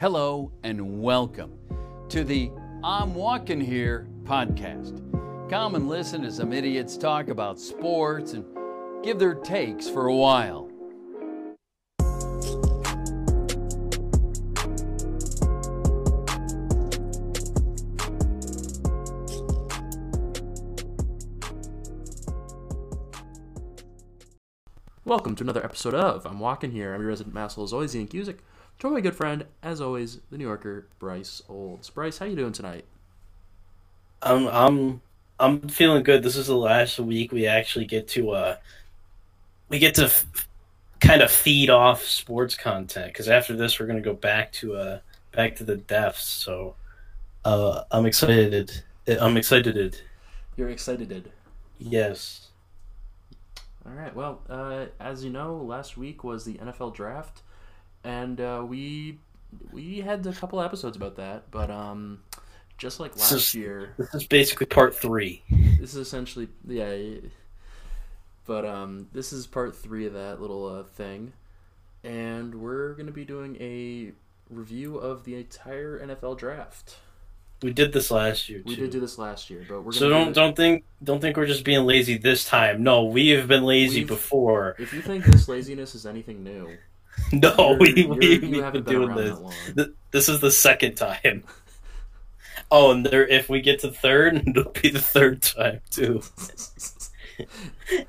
Hello and welcome to the I'm Walking Here podcast. Come and listen to some idiots talk about sports and give their takes for a while. Welcome to another episode of I'm Walking Here. I'm your resident masshole, as always, Ian Cusick. Joined by my good friend, as always, the New Yorker, Bryce Olds. Bryce, how you doing tonight? I'm I'm I'm feeling good. This is the last week we actually get to uh we get to f- kind of feed off sports content because after this we're gonna go back to uh back to the depths. So uh I'm excited. I'm excited. You're excited. Yes. All right. Well, uh, as you know, last week was the NFL draft, and uh, we we had a couple episodes about that. But um, just like This last is- year, This is basically part three. this is essentially yeah. But um, this is part three of that little uh, thing, and we're gonna be doing a review of the entire NFL draft. We did this last year too. We did do this last year, but we're gonna so do don't it- don't think don't think we're just being lazy this time. No, we have been lazy We've- before. If you think this laziness is anything new, No, we you're- we you we've been doing this. that long. Th- This is the second time. Oh, and there, if we get to third, it'll be the third time too.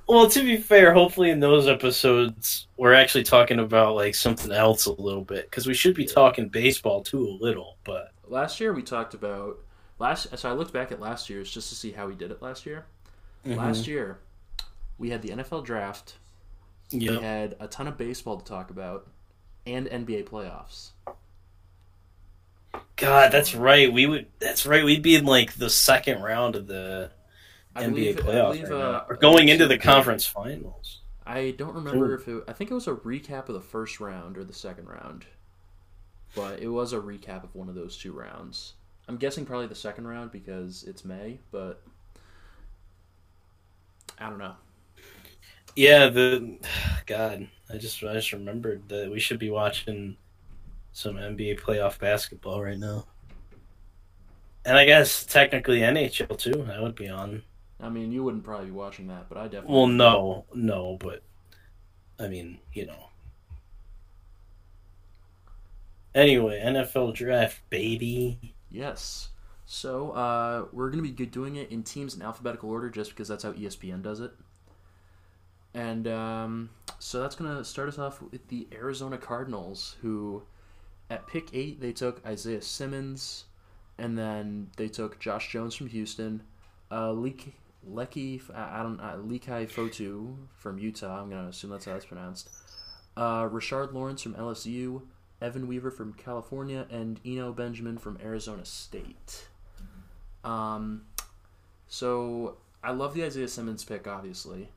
Well, to be fair, hopefully in those episodes we're actually talking about like something else a little bit because we should be talking baseball too a little. But last year we talked about last. So I looked back at last year's just to see how we did it last year. Mm-hmm. Last year, we had the NFL draft. We had a ton of baseball to talk about, and NBA playoffs. God, that's right. We would. That's right. We'd be in like the second round of the I NBA believe- playoffs believe, right uh. Or going into the conference finals. I don't remember if it. I think it was a recap of the first round or the second round, but it was a recap of one of those two rounds. I'm guessing probably the second round because it's May, but I don't know. Yeah, the God, I just I just remembered that we should be watching some NBA playoff basketball right now. And I guess technically NHL too. That would be on. I mean, you wouldn't probably be watching that, but I definitely. Well, no, no, but I mean, you know. Anyway, NFL draft, baby. Yes. So uh, we're gonna be good doing it in teams in alphabetical order, just because that's how ESPN does it. And um, so that's gonna start us off with the Arizona Cardinals, who at pick eight they took Isaiah Simmons, and then they took Josh Jones from Houston, uh, Lecky I don't uh, Lekai Fotu from Utah. I'm gonna assume that's how it's pronounced. Uh, Richard Lawrence from LSU, Evan Weaver from California, and Eno Benjamin from Arizona State. Um, so I love the Isaiah Simmons pick, obviously.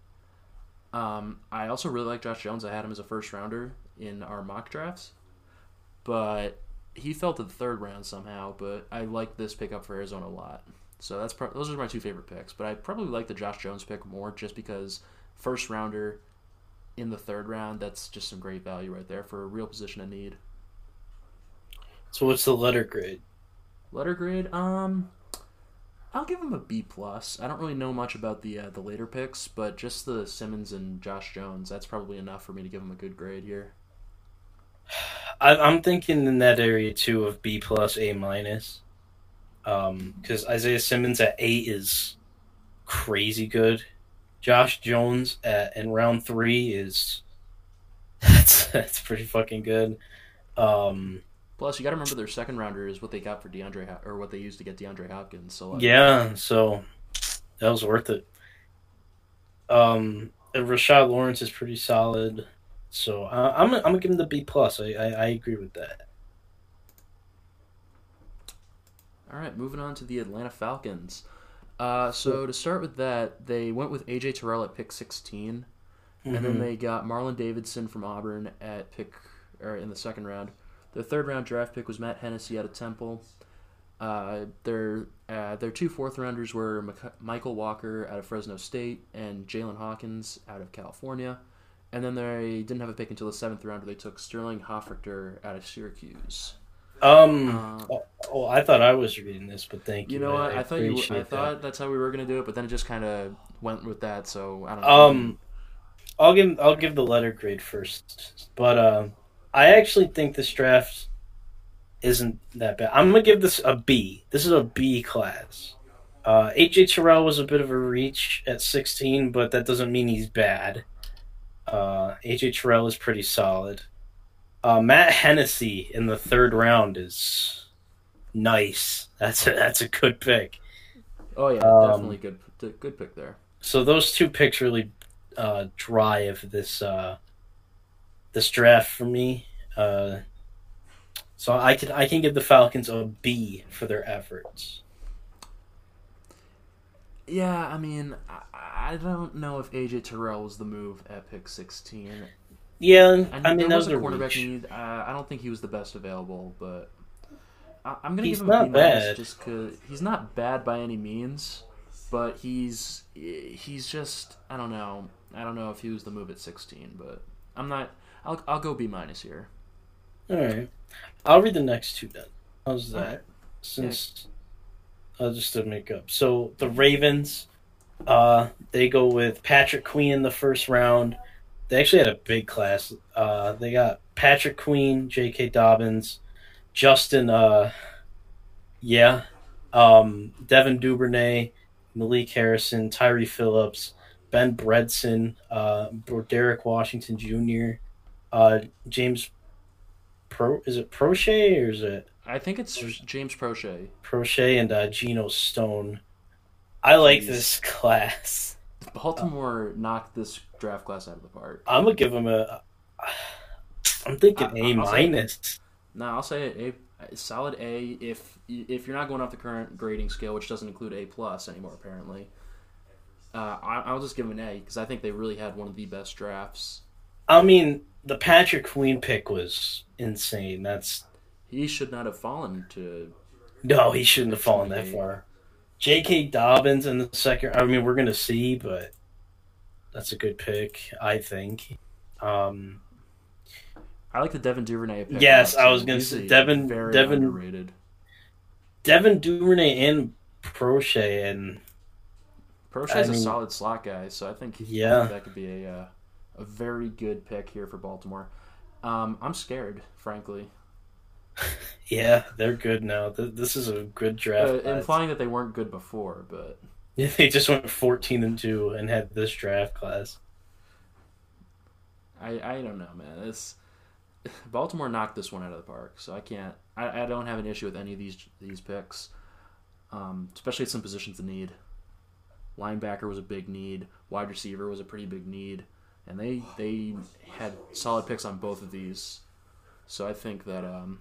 Um, I also really like Josh Jones. I had him as a first rounder in our mock drafts, but he fell to the third round somehow. But I like this pickup for Arizona a lot. So that's pro- those are my two favorite picks. But I probably like the Josh Jones pick more just because first rounder in the third round. That's just some great value right there for a real position of need. So what's the letter grade? Letter grade, um, I'll give him a B plus. I don't really know much about the uh, the later picks, but just the Simmons and Josh Jones, that's probably enough for me to give him a good grade here. I, I'm thinking in that area too of B plus, A minus. Um, because Isaiah Simmons at eight is crazy good. Josh Jones at in round three is that's that's pretty fucking good. Um, Plus, you got to remember their second rounder is what they got for DeAndre or what they used to get DeAndre Hopkins. So yeah, so that was worth it. Um, and Rashard Lawrence is pretty solid. So uh, I'm I'm gonna give him the B plus. I, I I agree with that. All right, moving on to the Atlanta Falcons. Uh, so to start with that, they went with AJ Terrell at pick 16, and then Mhm. they got Marlon Davidson from Auburn at pick or in the second round. Their third round draft pick was Matt Hennessy out of Temple. Uh, their uh, their two fourth rounders were Michael Walker out of Fresno State and Jaylinn Hawkins out of California. And then they didn't have a pick until the seventh round where they took Sterling Hofrichter out of Syracuse. Um. Uh, oh, oh, I thought I was reading this, but thank you. you know what? I, thought you. I appreciate thought that's how we were gonna do it, but then it just kind of went with that. So I don't know. Um, I'll give I'll give the letter grade first, but um, I actually think this draft isn't that bad. I'm gonna give this a B. This is a B class. Uh, AJ Terrell was a bit of a reach at 16, but that doesn't mean he's bad. Uh, AJ Terrell is pretty solid. Uh, Matt Hennessy in the third round is nice. That's a, that's a good pick. oh yeah, um, definitely good. Good pick there. So those two picks really uh, drive this uh, this draft for me. Uh, so I can I can give the Falcons a B for their efforts. Yeah, I mean, I, I don't know if AJ Terrell was the move at pick 16. Yeah, I, I, mean there that was a quarterback reach. need. Uh, I don't think he was the best available, but I, I'm gonna He's give him a not B minus bad. just because he's not bad by any means, but he's he's just I don't know. I don't know if he was the move at 16, but I'm not. I'll I'll go B minus here. All right, I'll read the next two then. How's that? Since uh, just to make up. So the Ravens, uh, they go with Patrick Queen in the first round. They actually had a big class. Uh, they got Patrick Queen, J.K. Dobbins, Justin, uh, yeah, um, Devin Duvernay, Malik Harrison, Tyree Phillips, Ben Bredeson, uh, Derek Washington Jr., uh, James Pro. Is it Prochet or is it I think it's James Prochet. Prochet and uh, Geno Stone? I like this class. Baltimore knocked this draft class out of the park. I'm gonna give him a. I'm thinking I- A minus. No, I'll say a, a solid A if if you're not going off the current grading scale, which doesn't include A plus anymore apparently. Uh, I, I'll just give him an A because I think they really had one of the best drafts. I mean, the Patrick Queen pick was insane. That's He should not have fallen to. no, he shouldn't have fallen that far. J.K. Dobbins in the second. I mean, we're gonna see, but that's a good pick, I think. Um, I like the Devin Duvernay pick. Yes, I was gonna He's say Devin- Very Devin- underrated. Devin Duvernay and Prochet and Prochet's I a mean- solid slot guy, so I think Yeah. that could be a uh, a very good pick here for Baltimore. Um, I'm scared, frankly, yeah, they're good now. Th- This is a good draft. uh, implying that they weren't good before, but Yeah, they just went 14 and 2 and had this draft class. I, I don't know, man. This Baltimore knocked this one out of the park, so I can't. I, I don't have an issue with any of these these picks, um, especially at some positions of need. Linebacker was a big need. Wide receiver was a pretty big need, and they they had solid picks on both of these. So I think that um,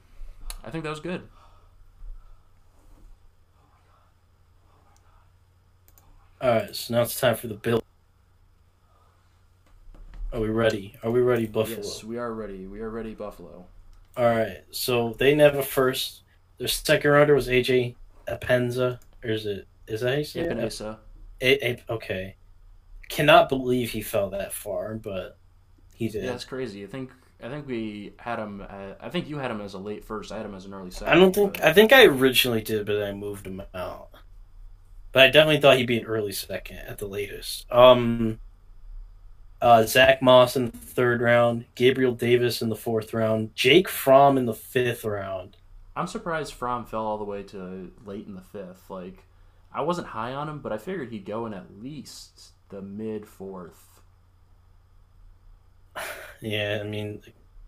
I think that was good. All right, so now it's time for the Bill. Are we ready? Are we ready, Buffalo? Yes, we are ready. We are ready, Buffalo. All right, so they never first. Their second rounder was AJ Epenesa, or is it? Is that how you say it? A- A- okay. Cannot believe he fell that far, but he did. Yeah, it's crazy. I think I think we had him. Uh, I think you had him as a late first. I had him as an early second. I don't think. but- I think I originally did, but I moved him out. But I definitely thought he'd be an early second at the latest. Um, uh, Zach Moss in the third round, Gabriel Davis in the fourth round, Jake Fromm in the fifth round. I'm surprised Fromm fell all the way to late in the fifth. Like, I wasn't high on him, but I figured he'd go in at least the mid fourth. Yeah, I mean,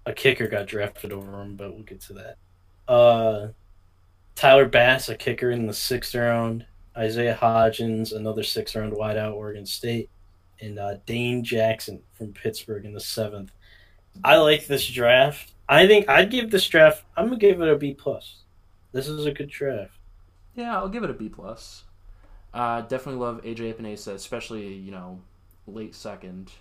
a kicker got drafted over him, but we'll get to that. Uh, Tyler Bass, a kicker in the sixth round. Isaiah Hodgins, another sixth round wideout, Oregon State, and uh, Dane Jackson from Pittsburgh in the seventh. I like this draft. I think I'd give this draft. I'm gonna give it a B plus. This is a good draft. Yeah, I'll give it a B plus. Uh, definitely love AJ Epenesa, especially you know late second.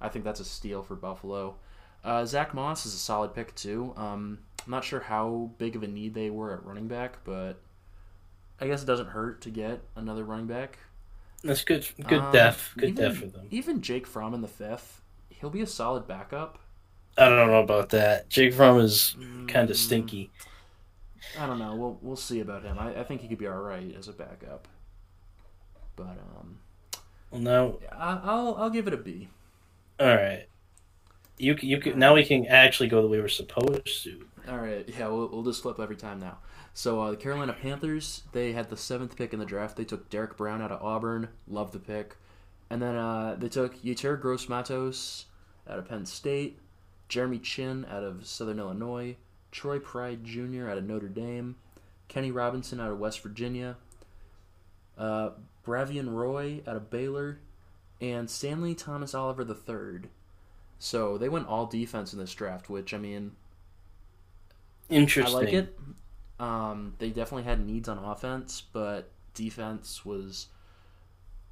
I think that's a steal for Buffalo. Uh, Zach Moss is a solid pick too. Um, I'm not sure how big of a need they were at running back, but I guess it doesn't hurt to get another running back. That's good. Good Um, depth. Good even, depth for them. Even Jake Fromm in the fifth, he'll be a solid backup. I don't know about that. Jake Fromm is kind Mm, of stinky. I don't know. We'll we'll see about him. I, I think he could be all right as a backup. But um, Well, now, I, I'll I'll give it a B. all right. You you can now we can actually go the way we're supposed to. All right, yeah, we'll, we'll just flip every time now. So uh, the Carolina Panthers, they had the seventh pick in the draft. They took Derrick Brown out of Auburn. Love the pick. And then uh, they took Yetur Gross Matos out of Penn State, Jeremy Chinn out of Southern Illinois, Troy Pride Jr. out of Notre Dame, Kenny Robinson out of West Virginia, uh, Bravvion Roy out of Baylor, and Stanley Thomas Oliver III. So they went all defense in this draft, which, I mean, Interesting. I like it. Um, they definitely had needs on offense, but defense was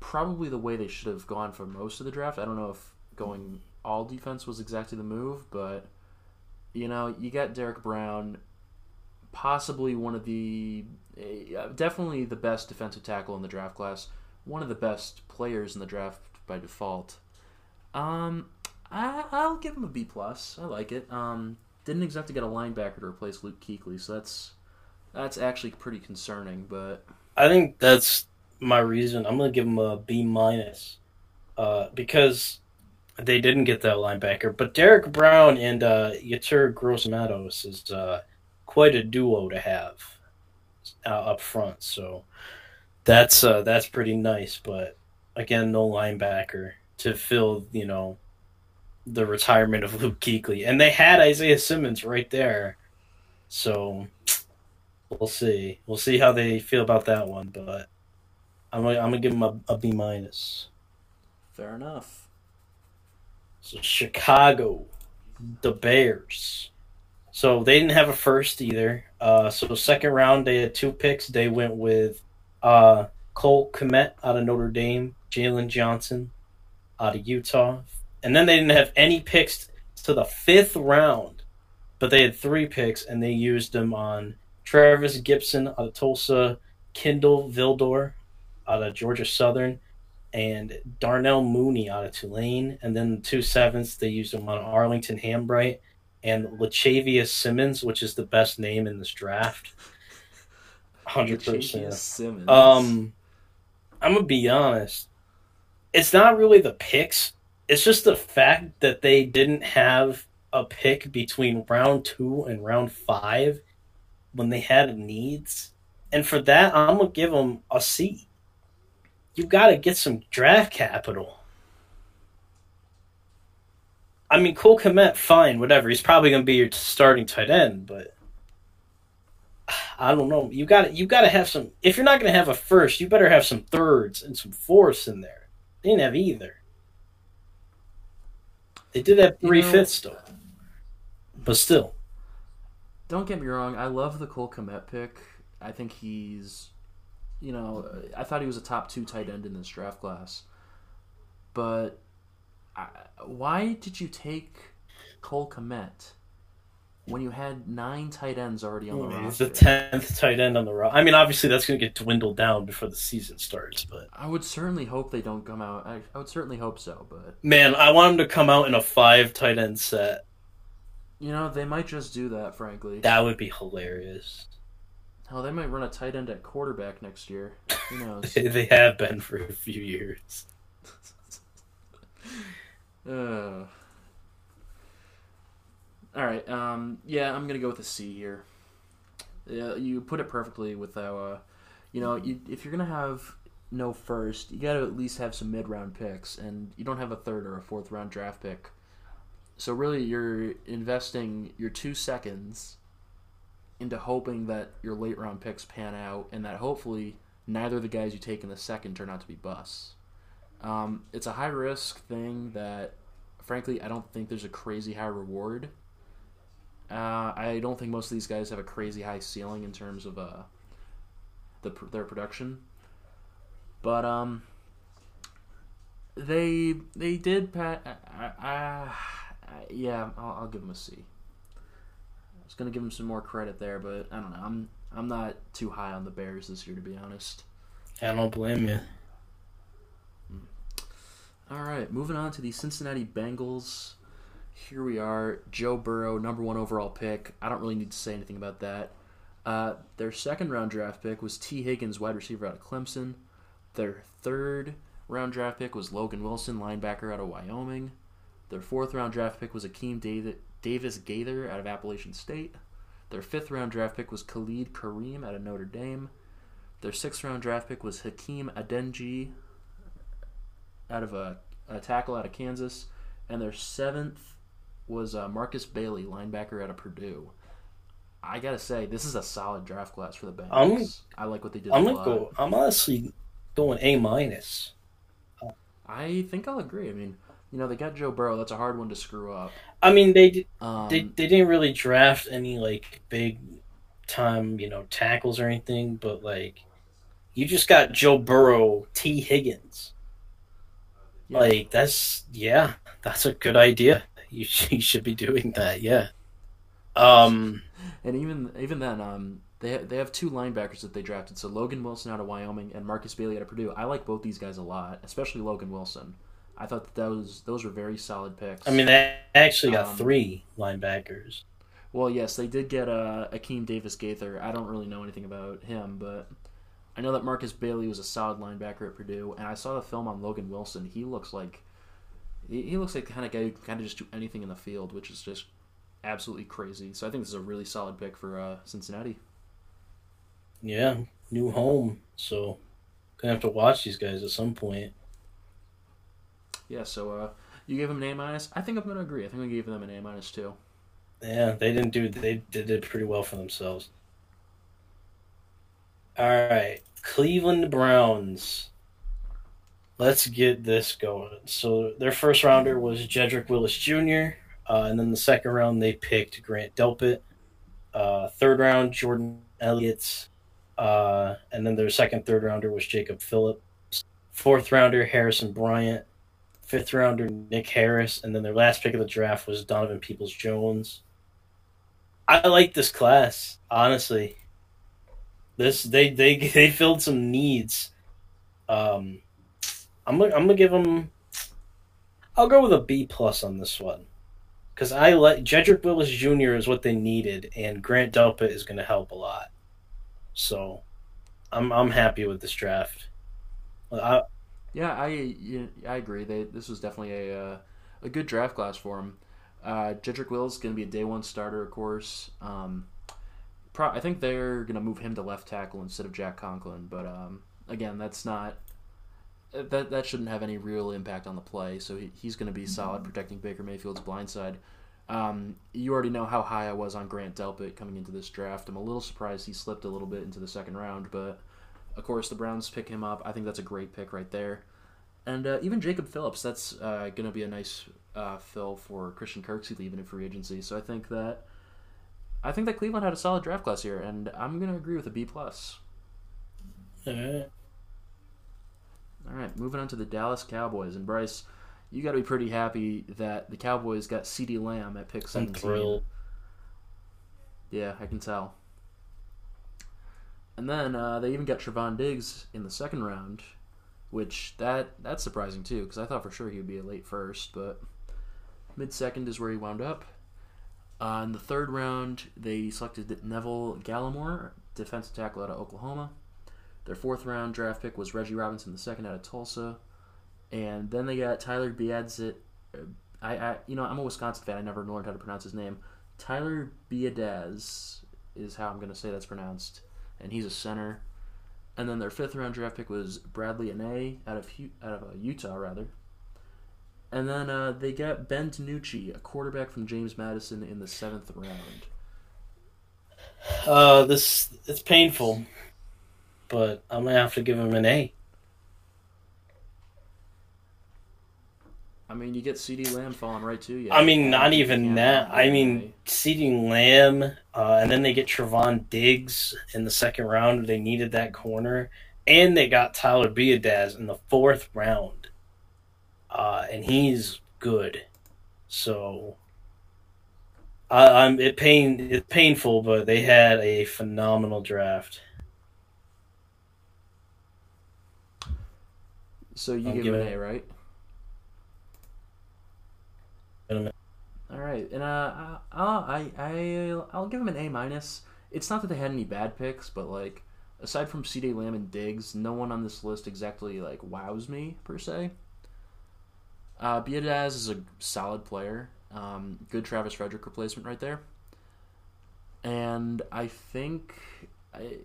probably the way they should have gone for most of the draft. I don't know if going all defense was exactly the move, but you know, you got Derrick Brown, possibly one of the uh, definitely the best defensive tackle in the draft class, one of the best players in the draft by default. Um, I, I'll give him a B plus. I like it. Um, didn't exactly get a linebacker to replace Luke Kuechly, so that's that's actually pretty concerning. But I think that's my reason. I'm gonna give him a B minus, uh, because they didn't get that linebacker. But Derrick Brown and uh, Yetur Gross Matos is uh, quite a duo to have uh, up front. So that's uh, that's pretty nice. But again, no linebacker to fill you know the retirement of Luke Kuechly, and they had Isaiah Simmons right there. So we'll see. We'll see how they feel about that one. But I'm gonna, I'm gonna give them a, a B minus. fair enough. So Chicago, the Bears. So they didn't have a first either. Uh, so second round they had two picks. They went with uh, Cole Kmet out of Notre Dame, Jaylon Johnson out of Utah, and then they didn't have any picks to the fifth round, but they had three picks and they used them on Trevis Gipson out of Tulsa, Kindle Vildor out of Georgia Southern, and Darnell Mooney out of Tulane. And then the two sevenths, they used them on Arlington Hambright and Lachavious Simmons, which is the best name in this draft. Hundred percent. Simmons. Um, I'm gonna be honest. It's not really the picks. It's just the fact that they didn't have a pick between round two and round five when they had needs, and for that, I'm gonna give them a C. You got to get some draft capital. I mean, Cole Kmet, fine, whatever. He's probably gonna be your starting tight end, but I don't know. You got you got to have some. If you're not going to have a first, you better have some thirds and some fourths in there. They didn't have either. They did have You three know- fifths though, but still, Don't get me wrong. I love the Cole Kmet pick. I think he's, you know, I thought he was a top two tight end in this draft class. But I, why did you take Cole Kmet when you had nine tight ends already on the roster? he's the tenth tight end on the roster. I mean, obviously that's going to get dwindled down before the season starts. But I would certainly hope they don't come out. I, I would certainly hope so, but man, I want him to come out in a five tight end set. you know they might just do that. Frankly, That would be hilarious. hell, they might run a tight end at quarterback next year. Who knows? they have been for a few years. Uh, all right. Um, yeah, I'm gonna go with a C here. Yeah, you put it perfectly with how, uh, you know, you, if you're gonna have no first, you got to at least have some mid-round picks, and you don't have a third or a fourth round draft pick. So really, you're investing your two seconds into hoping that your late round picks pan out, and that hopefully neither of the guys you take in the second turn out to be busts. Um, it's a high risk thing that, frankly, I don't think there's a crazy high reward. Uh, I don't think most of these guys have a crazy high ceiling in terms of uh, the their production, but um, they they did pat. Yeah, I'll, I'll give them a C. I was gonna give them some more credit there, but I don't know. I'm I'm not too high on the Bears this year, to be honest. I don't blame you. All right, moving on to the Cincinnati Bengals. Here we are, Joe Burrow, number one overall pick. I don't really need to say anything about that. Uh, their second round draft pick was Tee Higgins, wide receiver out of Clemson. Their third round draft pick was Logan Wilson, linebacker out of Wyoming. Their fourth round draft pick was Akeem Davis Gaither out of Appalachian State. Their fifth round draft pick was Khalid Kareem out of Notre Dame. Their sixth round draft pick was Hakeem Adeniji out of a, a tackle out of Kansas. And their seventh was uh, Markus Bailey, linebacker out of Purdue. I gotta say, this is a solid draft class for the Bengals. i like what they did. I'm gonna go. I'm honestly going A minus. I think I'll agree. I mean, you know, they got Joe Burrow. That's a hard one to screw up. I mean, they Um, they they didn't really draft any like big time you know tackles or anything, but like you just got Joe Burrow, Tee Higgins. Yeah. Like that's yeah, that's a good idea. You should, you should be doing that. Yeah. Um. And even even then, um, they they have two linebackers that they drafted. So Logan Wilson out of Wyoming and Markus Bailey out of Purdue. I like both these guys a lot, especially Logan Wilson. I thought that those those were very solid picks. I mean, they actually got Um, three linebackers. well, yes, they did get uh, Akeem Davis Gaither. I don't really know anything about him, but I know that Markus Bailey was a solid linebacker at Purdue, and I saw the film on Logan Wilson. He looks like he, looks like the kind of guy who can kind of just do anything in the field, which is just absolutely crazy. So I think this is a really solid pick for uh, Cincinnati. Yeah, new home. So gonna have to watch these guys at some point. Yeah, so uh, you gave them an A minus. I think I'm gonna agree. I think we gave them an A minus too. Yeah, they didn't do. They did it pretty well for themselves. All right, Cleveland Browns. Let's get this going. So their first rounder was Jedrick Willis Jr., uh, and then the second round they picked Grant Delpit. Uh, third round Jordan Elliott, uh, and then their second third rounder was Jacob Phillips. Fourth rounder Harrison Bryant. Fifth rounder Nick Harris, and then their last pick of the draft was Donovan Peoples Jones. I like this class, honestly. This they they they filled some needs. Um, I'm gonna I'm gonna give them. I'll go with a B plus on this one, because I like Jedrick Willis Jr. is what they needed, and Grant Delpit is to help a lot. So, I'm I'm happy with this draft. I, Yeah, I I agree. They this was definitely a uh, a good draft class for him. Uh, Jedrick is going to be a day one starter, of course. Um, pro- I think they're going to move him to left tackle instead of Jack Conklin, but um, again, that's not that that shouldn't have any real impact on the play. So he, he's going to be solid protecting Baker Mayfield's blind side. Um, you already know how high I was on Grant Delpit coming into this draft. I'm a little surprised he slipped a little bit into the second round, but of course the Browns pick him up. I think that's a great pick right there. And uh, even Jacob Phillips, that's uh, going to be a nice uh, fill for Christian Kirksey leaving in free agency. So I think that I think that Cleveland had a solid draft class here, and I'm going to agree with a B plus. Alright. All right, moving on to the Dallas Cowboys. And Bryce, you got to be pretty happy that the Cowboys got CeeDee Lamb at pick I'm 17. thrilled. Yeah, I can tell. And then uh, they even got Trevon Diggs in the second round, which that that's surprising too, because I thought for sure he would be a late first, but mid second is where he wound up. Uh, in the third round, they selected Neville Gallimore, defensive tackle out of Oklahoma. Their fourth round draft pick was Reggie Robinson, the second out of Tulsa, and then they got Tyler Biadzit. I, I, you know, I'm a Wisconsin fan. I never learned how to pronounce his name. Tyler Biadasz is how I'm going to say that's pronounced, and he's a center. And then their fifth round draft pick was Bradlee Anae out of out of uh, Utah, rather. And then uh, they got Ben DiNucci, a quarterback from James Madison, in the seventh round. Uh, this it's painful, but I'm gonna have to give him an A. I mean, you get CeeDee Lamb falling right to you. I mean, not even that. I mean, CeeDee Lamb, uh, and then they get Trevon Diggs in the second round. They needed that corner, and they got Tyler Biadasz in the fourth round, uh, and he's good. So, I, I'm it pain it's painful, but they had a phenomenal draft. So you I'll give give him an A, right? All right, and uh, I'll, I I I'll give him an A minus. it's not that they had any bad picks, but like aside from CeeDee Lamb and Diggs, no one on this list exactly like wows me per se. Uh, Biadasz is a solid player, um, good Travis Frederick replacement right there, and I think I,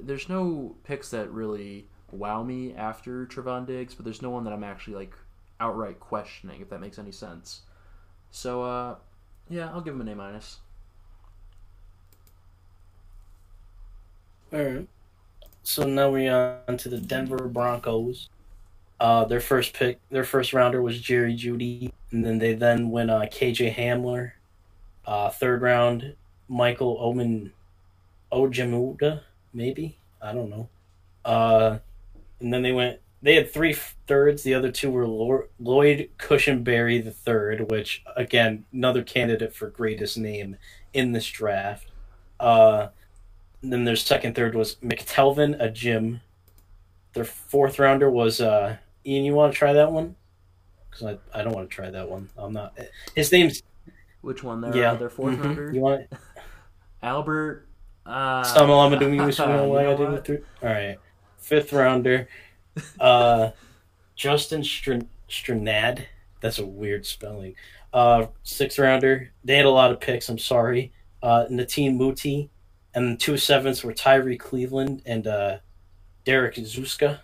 there's no picks that really wow me after Trevon Diggs, but there's no one that I'm actually like outright questioning if that makes any sense. So uh, yeah, I'll give him an A minus. All right. So now we're on to the Denver Broncos. Uh, their first pick, their first rounder was Jerry Jeudy, and then they then went uh, KJ Hamler. Uh, third round, Michael Omen Ojemudia, maybe I don't know. Uh, and then they went. They had three thirds. The other two were Lloyd Cushenberry the third, which again another candidate for greatest name in this draft. Uh, then their second third was McTelvin Agim. Their fourth rounder was uh, Ian. You want to try that one? Because I, I don't want to try that one. I'm not. His name's which one? Their yeah. Their 4th mm-hmm. rounder. You want it? Albert. Uh, All right, fifth rounder. Uh, Justin Str- Strnad. That's a weird spelling. Uh, sixth rounder. They had a lot of picks. I'm sorry. Uh, Netane Muti and two sevens were Tyrie Cleveland and uh, Derrek Tuszka.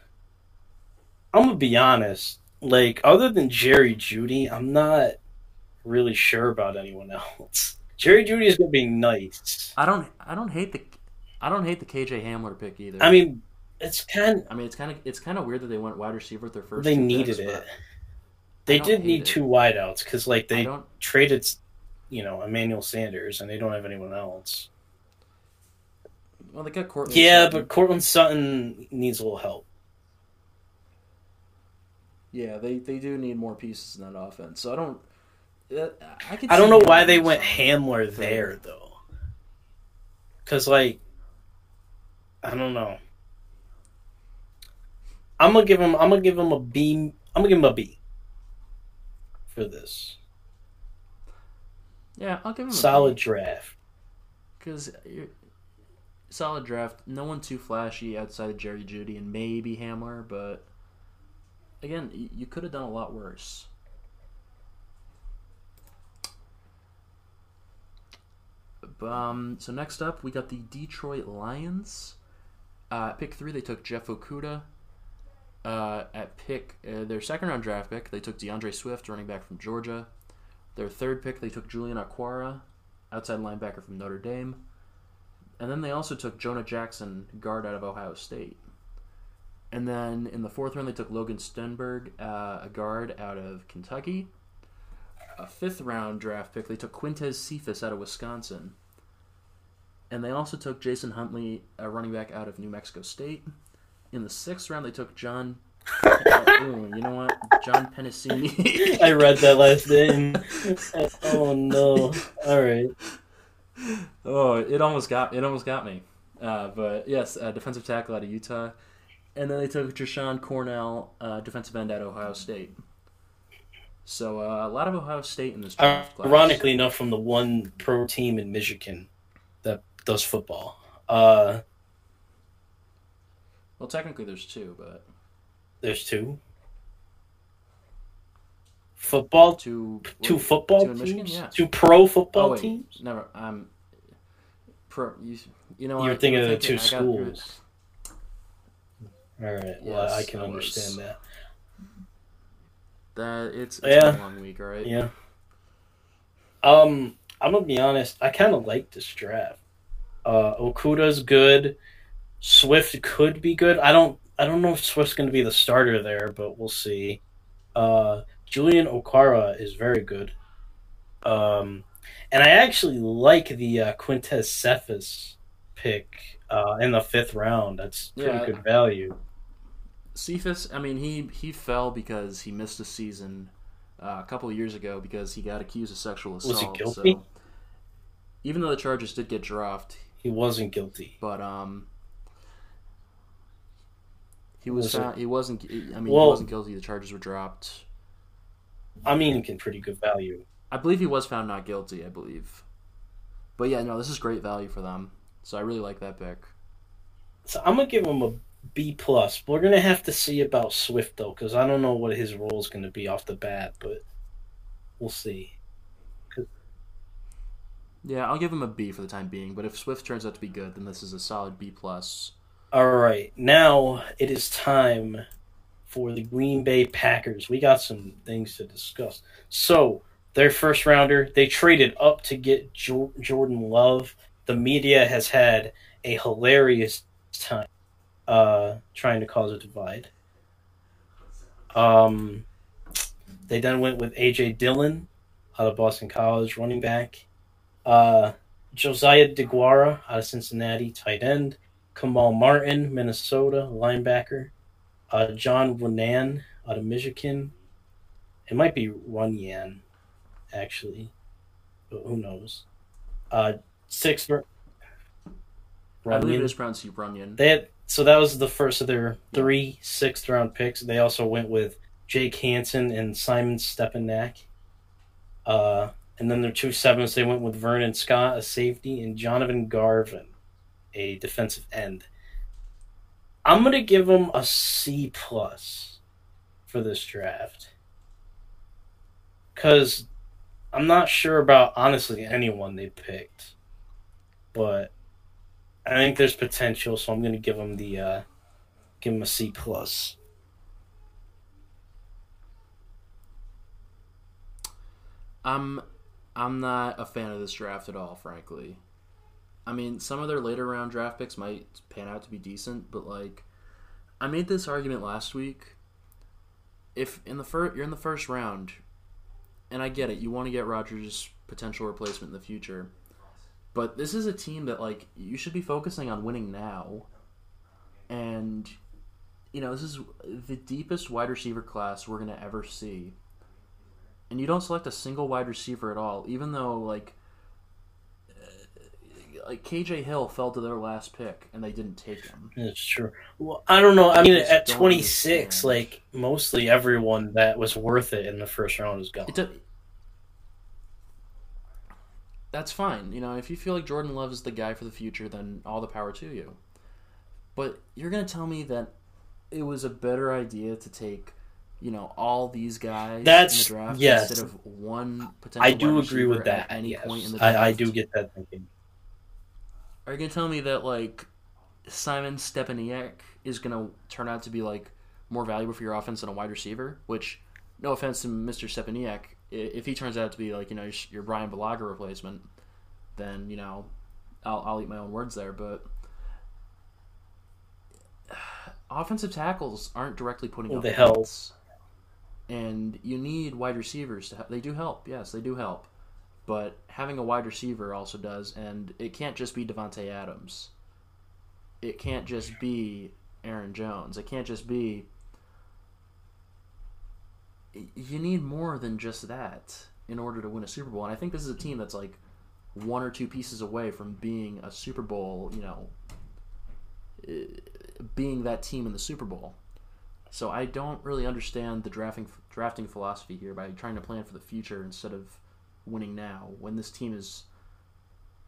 I'm gonna be honest, like other than Jerry Jeudy, I'm not really sure about anyone else. Jerry Jeudy is gonna be nice. I don't, I don't hate the, I don't hate the KJ Hamler pick either. I mean, it's kind. I mean, it's kind of, it's kind of weird that they went wide receiver with their first. They needed picks, it. They did need it. two wideouts because, like, they traded, you know, Emmanuel Sanders, and they don't have anyone else. Well, they got Courtland. Yeah, Sutton. but Courtland Sutton needs a little help. Yeah, they, they do need more pieces in that offense. So I don't. Uh, I, I don't know why they went Hamler there though. Because like, I don't know. I'm gonna give him. I'm gonna give him a B. I'm gonna give him a B. For this. Yeah, I'll give him a solid draft. Because solid draft. No one too flashy outside of Jerry Jeudy and maybe Hamler, but again, you could have done a lot worse. Um, so next up, we got the Detroit Lions. Uh, pick three, they took Jeff Okudah. Uh, at pick uh, their second round draft pick, they took D'Andre Swift, running back from Georgia. Their third pick, they took Julian Okwara, outside linebacker from Notre Dame. And then they also took Jonah Jackson, guard out of Ohio State. And then in the fourth round, they took Logan Stenberg, uh, a guard out of Kentucky. A fifth round draft pick, they took Quintez Cephus out of Wisconsin. And they also took Jason Huntley, a running back out of New Mexico State. In the sixth round, they took John. ooh, you know what? John Penisini. I read that last name. oh no! All right oh, it almost got it almost got me. Uh, but yes, uh, defensive tackle out of Utah, and then they took Jashon Cornell, uh, defensive end at Ohio State. So uh, a lot of Ohio State in this draft class. Ironically enough, from the one pro team in Michigan that does football. Uh, well, technically, there's two, but there's two football two two football two teams yeah. two pro football oh, teams never i'm pro you, you know you're thinking of the two schools all right yes, well i can understand was. that that it's, it's yeah. a long week right yeah um i'm gonna be honest i kind of like this draft uh okudah's good swift could be good i don't i don't know if swift's gonna be the starter there but we'll see uh Julian Okwara is very good. Um, and I actually like the uh, Quintez Cephus pick uh, in the fifth round. That's pretty yeah, good value. Cephus, I mean, he he fell because he missed a season uh, a couple of years ago because he got accused of sexual assault. Was he guilty? So, even though the charges did get dropped, he wasn't guilty. But um, he was, was found, he wasn't. I mean, well, he wasn't guilty. The charges were dropped. I mean, can pretty good value. I believe he was found not guilty. I believe, but yeah, no, this is great value for them. So I really like that pick. So I'm gonna give him a B plus. We're gonna have to see about Swift though, because I don't know what his role is gonna be off the bat, but we'll see. Yeah, I'll give him a B for the time being. But if Swift turns out to be good, then this is a solid B plus. All right, now it is time for the Green Bay Packers. We got some things to discuss. So their first rounder, they traded up to get jo- Jordan Love. The media has had a hilarious time uh, trying to cause a divide. Um, they then went with AJ Dillon out of Boston College, running back. Uh, Josiah DeGuara out of Cincinnati, tight end. Kamal Martin, Minnesota, linebacker. Uh, John Runyan out of Michigan. It might be Runyan, actually. But who knows? Uh, sixth. I believe it is pronounced Runyon. They had so that was the first of their three sixth round picks. They also went with Jake Hanson and Simon Stepaniak. Uh, and then their two sevens, they went with Vernon Scott, a safety, and Jonathan Garvin, a defensive end. I'm gonna give them a C plus for this draft because I'm not sure about honestly anyone they picked, but I think there's potential, so I'm gonna give them the uh, give them a C plus. I'm I'm not a fan of this draft at all, frankly. I mean, some of their later round draft picks might pan out to be decent, but like I made this argument last week. If in the first you're in the first round, and I get it, you want to get Rodgers' potential replacement in the future, but this is a team that like you should be focusing on winning now, and you know this is the deepest wide receiver class we're gonna ever see, and you don't select a single wide receiver at all, even though like uh, like KJ Hill fell to their last pick and they didn't take him. That's true. Well, I don't know. I mean, at 26, understand. like mostly everyone that was worth it in the first round is gone. It that's fine. You know, if you feel like Jordan Love is the guy for the future, then all the power to you. But you're gonna tell me that it was a better idea to take, you know, all these guys That's- in the draft yes. instead of one potential. I do agree with that. At any yes. point in the draft. I, I do get that thinking. Are you gonna tell me that like Simon Stepaniak is gonna turn out to be like more valuable for your offense than a wide receiver? Which, no offense to Mr. Stepaniak, if he turns out to be like you know your, Bryan Bulaga replacement, then you know I'll I'll eat my own words there. But offensive tackles aren't directly putting Well, up they help. points. and you need wide receivers to help. They do help, yes, they do help but having a wide receiver also does, and it can't just be Davante Adams. It can't just be Aaron Jones. It can't just be. You need more than just that in order to win a Super Bowl, and I think this is a team that's like one or two pieces away from being a Super Bowl. You know, eh, being that team in the Super Bowl. So I don't really understand the drafting drafting philosophy here by trying to plan for the future instead of winning now when this team is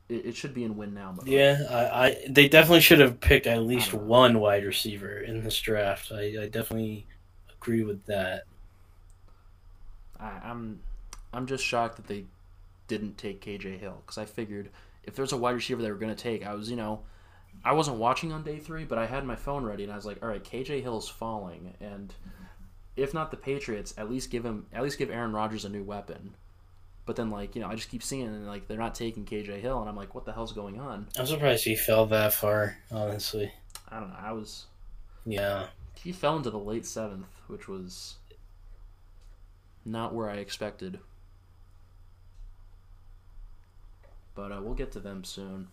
it, it should be in win now mode. Yeah, I, I they definitely should have picked at least I don't know. one wide receiver in this draft. I, I definitely agree with that. I, I'm I'm just shocked that they didn't take KJ Hill because I figured if there's a wide receiver they were going to take, I was you know I wasn't watching on day three, but I had my phone ready and I was like, all right, KJ Hill's falling, and if not the Patriots, at least give him at least give Aaron Rodgers a new weapon. But then like you know I just keep seeing and like they're not taking KJ Hill, and I'm like, what the hell's going on? I'm surprised he fell that far. Honestly, I don't know. I was yeah. he fell into the late seventh, which was not where I expected. But uh, we'll get to them soon.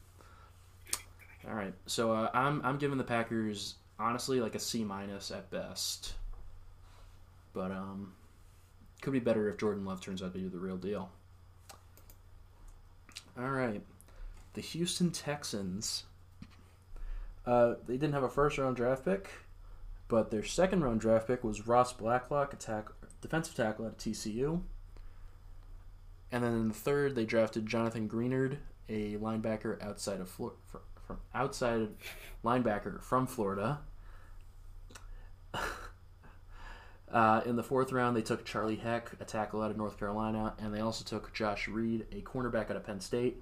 All right, so uh, I'm I'm giving the Packers honestly like a C minus at best. But um, could be better if Jordan Love turns out to be the real deal. All right, the Houston Texans. Uh, they didn't have a first round draft pick. But their second round draft pick was Ross Blacklock, attack defensive tackle at TCU. And then in the third, they drafted Jonathan Greenard, a linebacker outside of Flor- fr- from outside linebacker from Florida. Uh, in the fourth round, they took Charlie Heck, a tackle out of North Carolina, and they also took Josh Reed, a cornerback out of Penn State.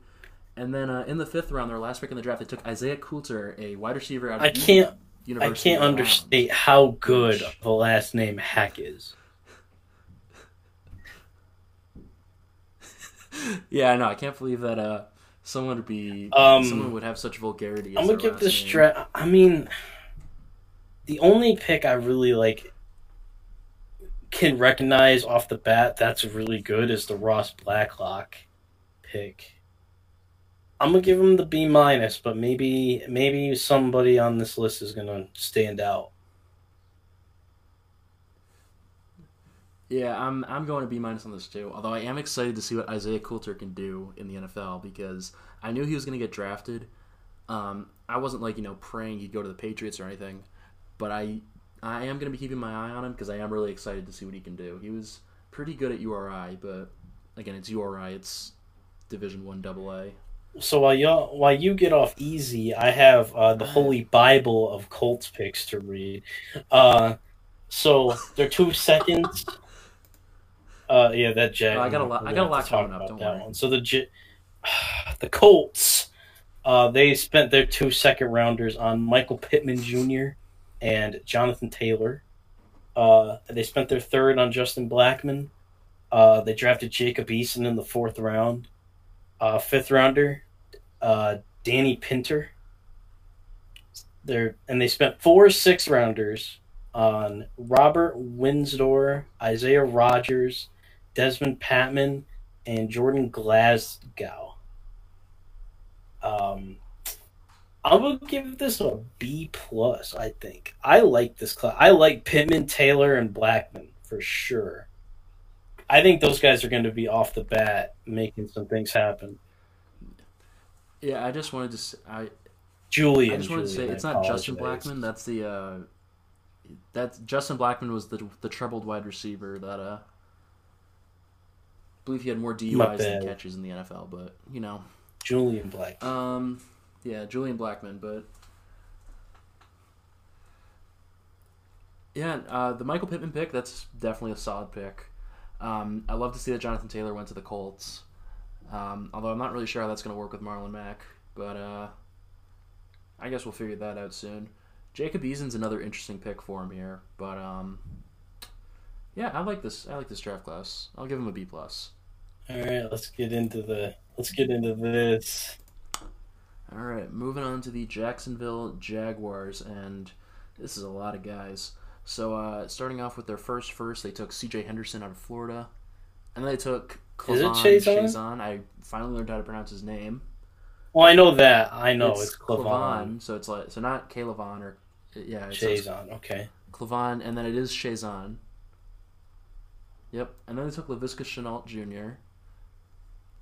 And then uh, in the fifth round, their last pick in the draft, they took Isaiah Coulter, a wide receiver out of I can't. I can't of understate how good the last name Heck is. Alabama. Yeah, I know. I can't believe that uh, someone would be Um, someone would have such vulgarity. I'm gonna give this last I mean, the only pick I really like can recognize off the bat that's really good is the Ross Blacklock pick. I'm gonna give him the B minus, but maybe maybe somebody on this list is gonna stand out. Yeah, I'm I'm going to B minus on this too. Although I am excited to see what Isaiah Coulter can do in the NFL because I knew he was going to get drafted. Um, I wasn't like you know praying he'd go to the Patriots or anything, but I I am going to be keeping my eye on him because I am really excited to see what he can do. He was pretty good at URI, but again, it's URI, it's Division One Double A. So while you while you get off easy, I have uh, the Holy Bible of Colts picks to read. Uh, so they're two seconds. Uh, yeah, that Jag. Oh, I got a lot- I got a lot to talk coming up, about don't that worry. one. So the J- the Colts, uh, they spent their two second rounders on Michael Pittman Jr. and Jonathan Taylor. Uh, they spent their third on Justin Blackmon. Uh, they drafted Jacob Eason in the fourth round. Uh, fifth rounder, uh, Danny Pinter. There and they spent four six rounders on Robert Windsor, Isaiah Rogers, Dezmon Patmon, and Jordan Glasgow. Um, I would give this a B plus. I think I like this class. I like Pittman, Taylor, and Blackmon for sure. I think those guys are going to be off the bat making some things happen. Yeah, I just wanted to I Julian, I just wanted to say it's I not Justin. Blackmon. That's the uh, that's Justin Blackmon was the the troubled wide receiver that uh. I believe he had more DUIs than catches in the NFL, but you know, Julian Black. um, yeah, Julian Blackmon, but yeah, uh, the Michael Pittman pick that's definitely a solid pick. Um, I love to see that Jonathan Taylor went to the Colts, um, although I'm not really sure how that's going to work with Marlon Mack, but uh, I guess we'll figure that out soon. Jacob Eason's another interesting pick for him here, but um, yeah, I like this. I like this draft class. I'll give him a B plus. All right, let's get into the let's get into this. All right, moving on to the Jacksonville Jaguars, and this is a lot of guys. So, uh, starting off with their first first, they took C.J. Henderson out of Florida, and then they took Is it K'Lavon Chaisson? Chazon. I finally learned how to pronounce his name. Well, I know that. I know it's, Clavon. Clavon, so it's like so not Calavon or yeah, it's it's Chazon. Okay. Clavon, and then it is Chazon. Yep, and then they took Laviska Shenault Jr.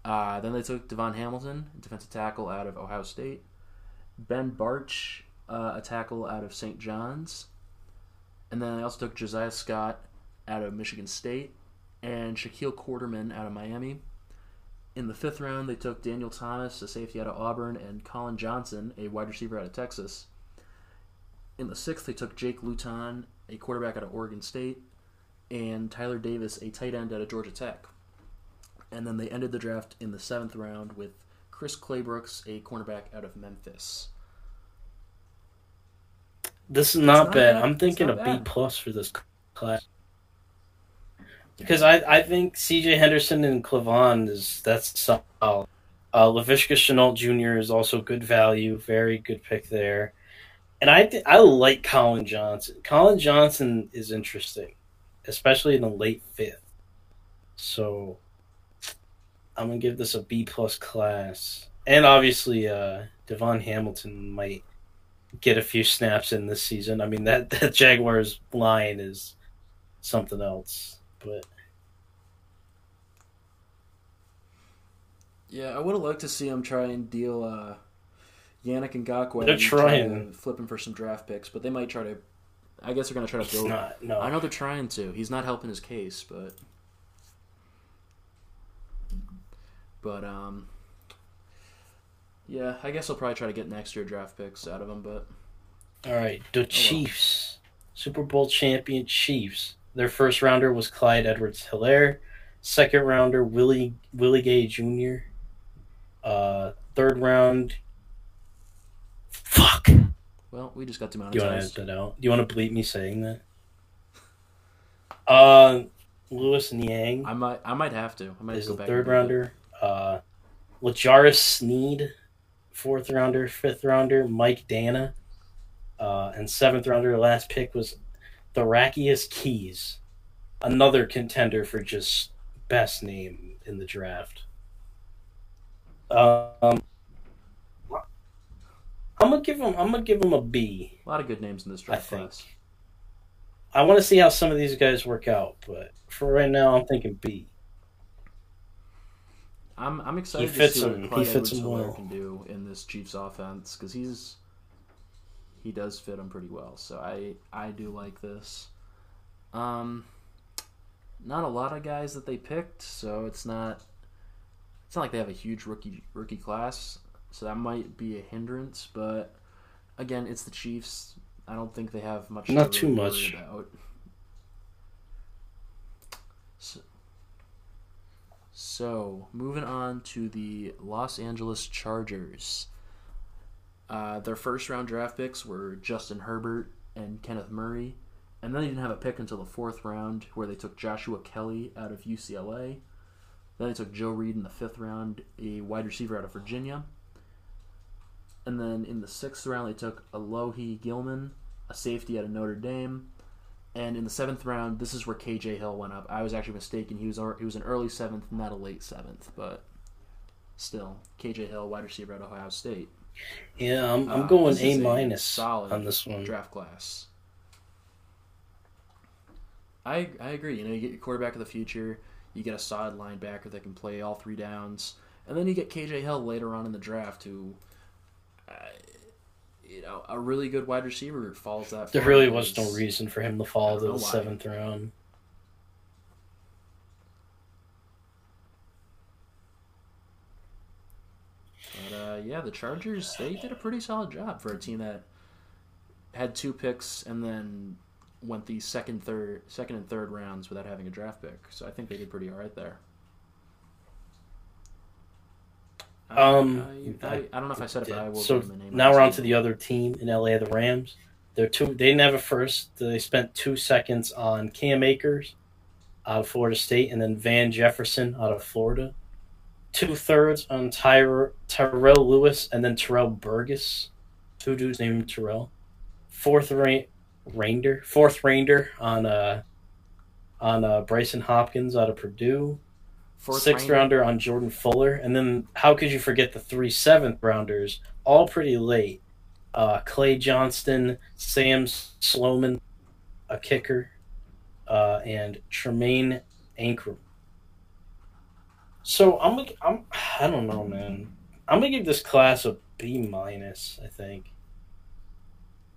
Uh, then they took DaVon Hamilton, defensive tackle out of Ohio State. Ben Bartch, uh, a tackle out of St. John's. And then they also took Josiah Scott out of Michigan State and Shaquille Quarterman out of Miami. In the fifth round, they took Daniel Thomas, a safety out of Auburn, and Collin Johnson, a wide receiver out of Texas. In the sixth, they took Jake Luton, a quarterback out of Oregon State, and Tyler Davis, a tight end out of Georgia Tech. And then they ended the draft in the seventh round with Chris Claybrooks, a cornerback out of Memphis. This is not, not bad. bad. I'm thinking a B bad. plus for this class because I, I think C.J. Henderson and Clavon is that's solid. Uh, Laviska Shenault Jr. is also good value, very good pick there, and I th- I like Collin Johnson. Collin Johnson is interesting, especially in the late fifth. So I'm gonna give this a B plus class, and obviously uh, DaVon Hamilton might get a few snaps in this season. I mean that that Jaguars line is something else. But Yeah, I would have liked to see him try and deal uh, Yannick. They're and try trying. to flip him for some draft picks, but they might try to. I guess they're going to try to build. not no. I know they're trying to. He's not helping his case, but but um Yeah, I guess I'll probably try to get next year draft picks out of them, but All right, the well. Chiefs, Super Bowl champion Chiefs. Their first rounder was Clyde Edwards Helaire. Second rounder Willie Willie Gay Jr. Uh, third round. Fuck. well, we just got Do you want to edit demonetized. that out? Do you want to bleep me saying that? Uh, Lucas Niang I might, I might have to. I might is go the back. third and rounder. Uh, L'Jarius Sneed, fourth rounder. Fifth rounder Mike Danna, uh, and seventh rounder. Last pick was Thakarius Keyes, another contender for just best name in the draft. Um, I'm gonna give him. I'm gonna give him a B. A lot of good names in this draft I draft think. class. I want to see how some of these guys work out, but for right now, I'm thinking B. I'm, I'm excited to fits see what him- he Clyde fits him Edwards-Helaire well. can do in this Chiefs offense because he's he does fit him pretty well. So I I do like this. Um, not a lot of guys that they picked, so it's not it's not like they have a huge rookie rookie class. So that might be a hindrance, but again, it's the Chiefs. I don't think they have much. to Not too really worry much. about. So, so, moving on to the Los Angeles Chargers. Uh, their first round draft picks were Justin Herbert and Kenneth Murray. And then they didn't have a pick until the fourth round, where they took Joshua Kelley out of UCLA. Then they took Joe Reed in the fifth round, a wide receiver out of Virginia. And then in the sixth round, they took Alohi Gilman, a safety out of Notre Dame. And in the seventh round, this is where KJ Hill went up. I was actually mistaken. He was he was an early seventh, not a late seventh, but still, KJ Hill, wide receiver at Ohio State. Yeah, I'm, I'm Uh, going this A minus solid on this one. draft class. I I agree. You know, you get your quarterback of the future. You get a solid linebacker that can play all three downs, and then you get KJ Hill later on in the draft, who, uh, you know, a really good wide receiver falls that. There really was no reason for him to fall to the why. seventh round. But uh, yeah, the Chargers they did a pretty solid job for a team that had two picks and then went the second, third, second and third rounds without having a draft pick. So I think they did pretty all right there. Um, I, I, I don't know if I said it, but I will. so the name now we're on to the other team in LA, the Rams. They're two. They didn't have a first. They spent two seconds on Cam Akers out of Florida State, and then Van Jefferson out of Florida. Two thirds on Tyre, Terrell Lewis, and then Terrell Burgess. Two dudes named Terrell. Fourth ra- Rainder, fourth Rainder on uh on uh, Brycen Hopkins out of Purdue. Fourth sixth round- rounder on Jordan Fuller, and then how could you forget the three seventh rounders, all pretty late? Uh, Clay Johnston, Sam Sloman, a kicker, uh, and Tremayne Anchrum. So I'm, gonna- I'm, I don't know, man. I'm gonna give this class a B minus. I think.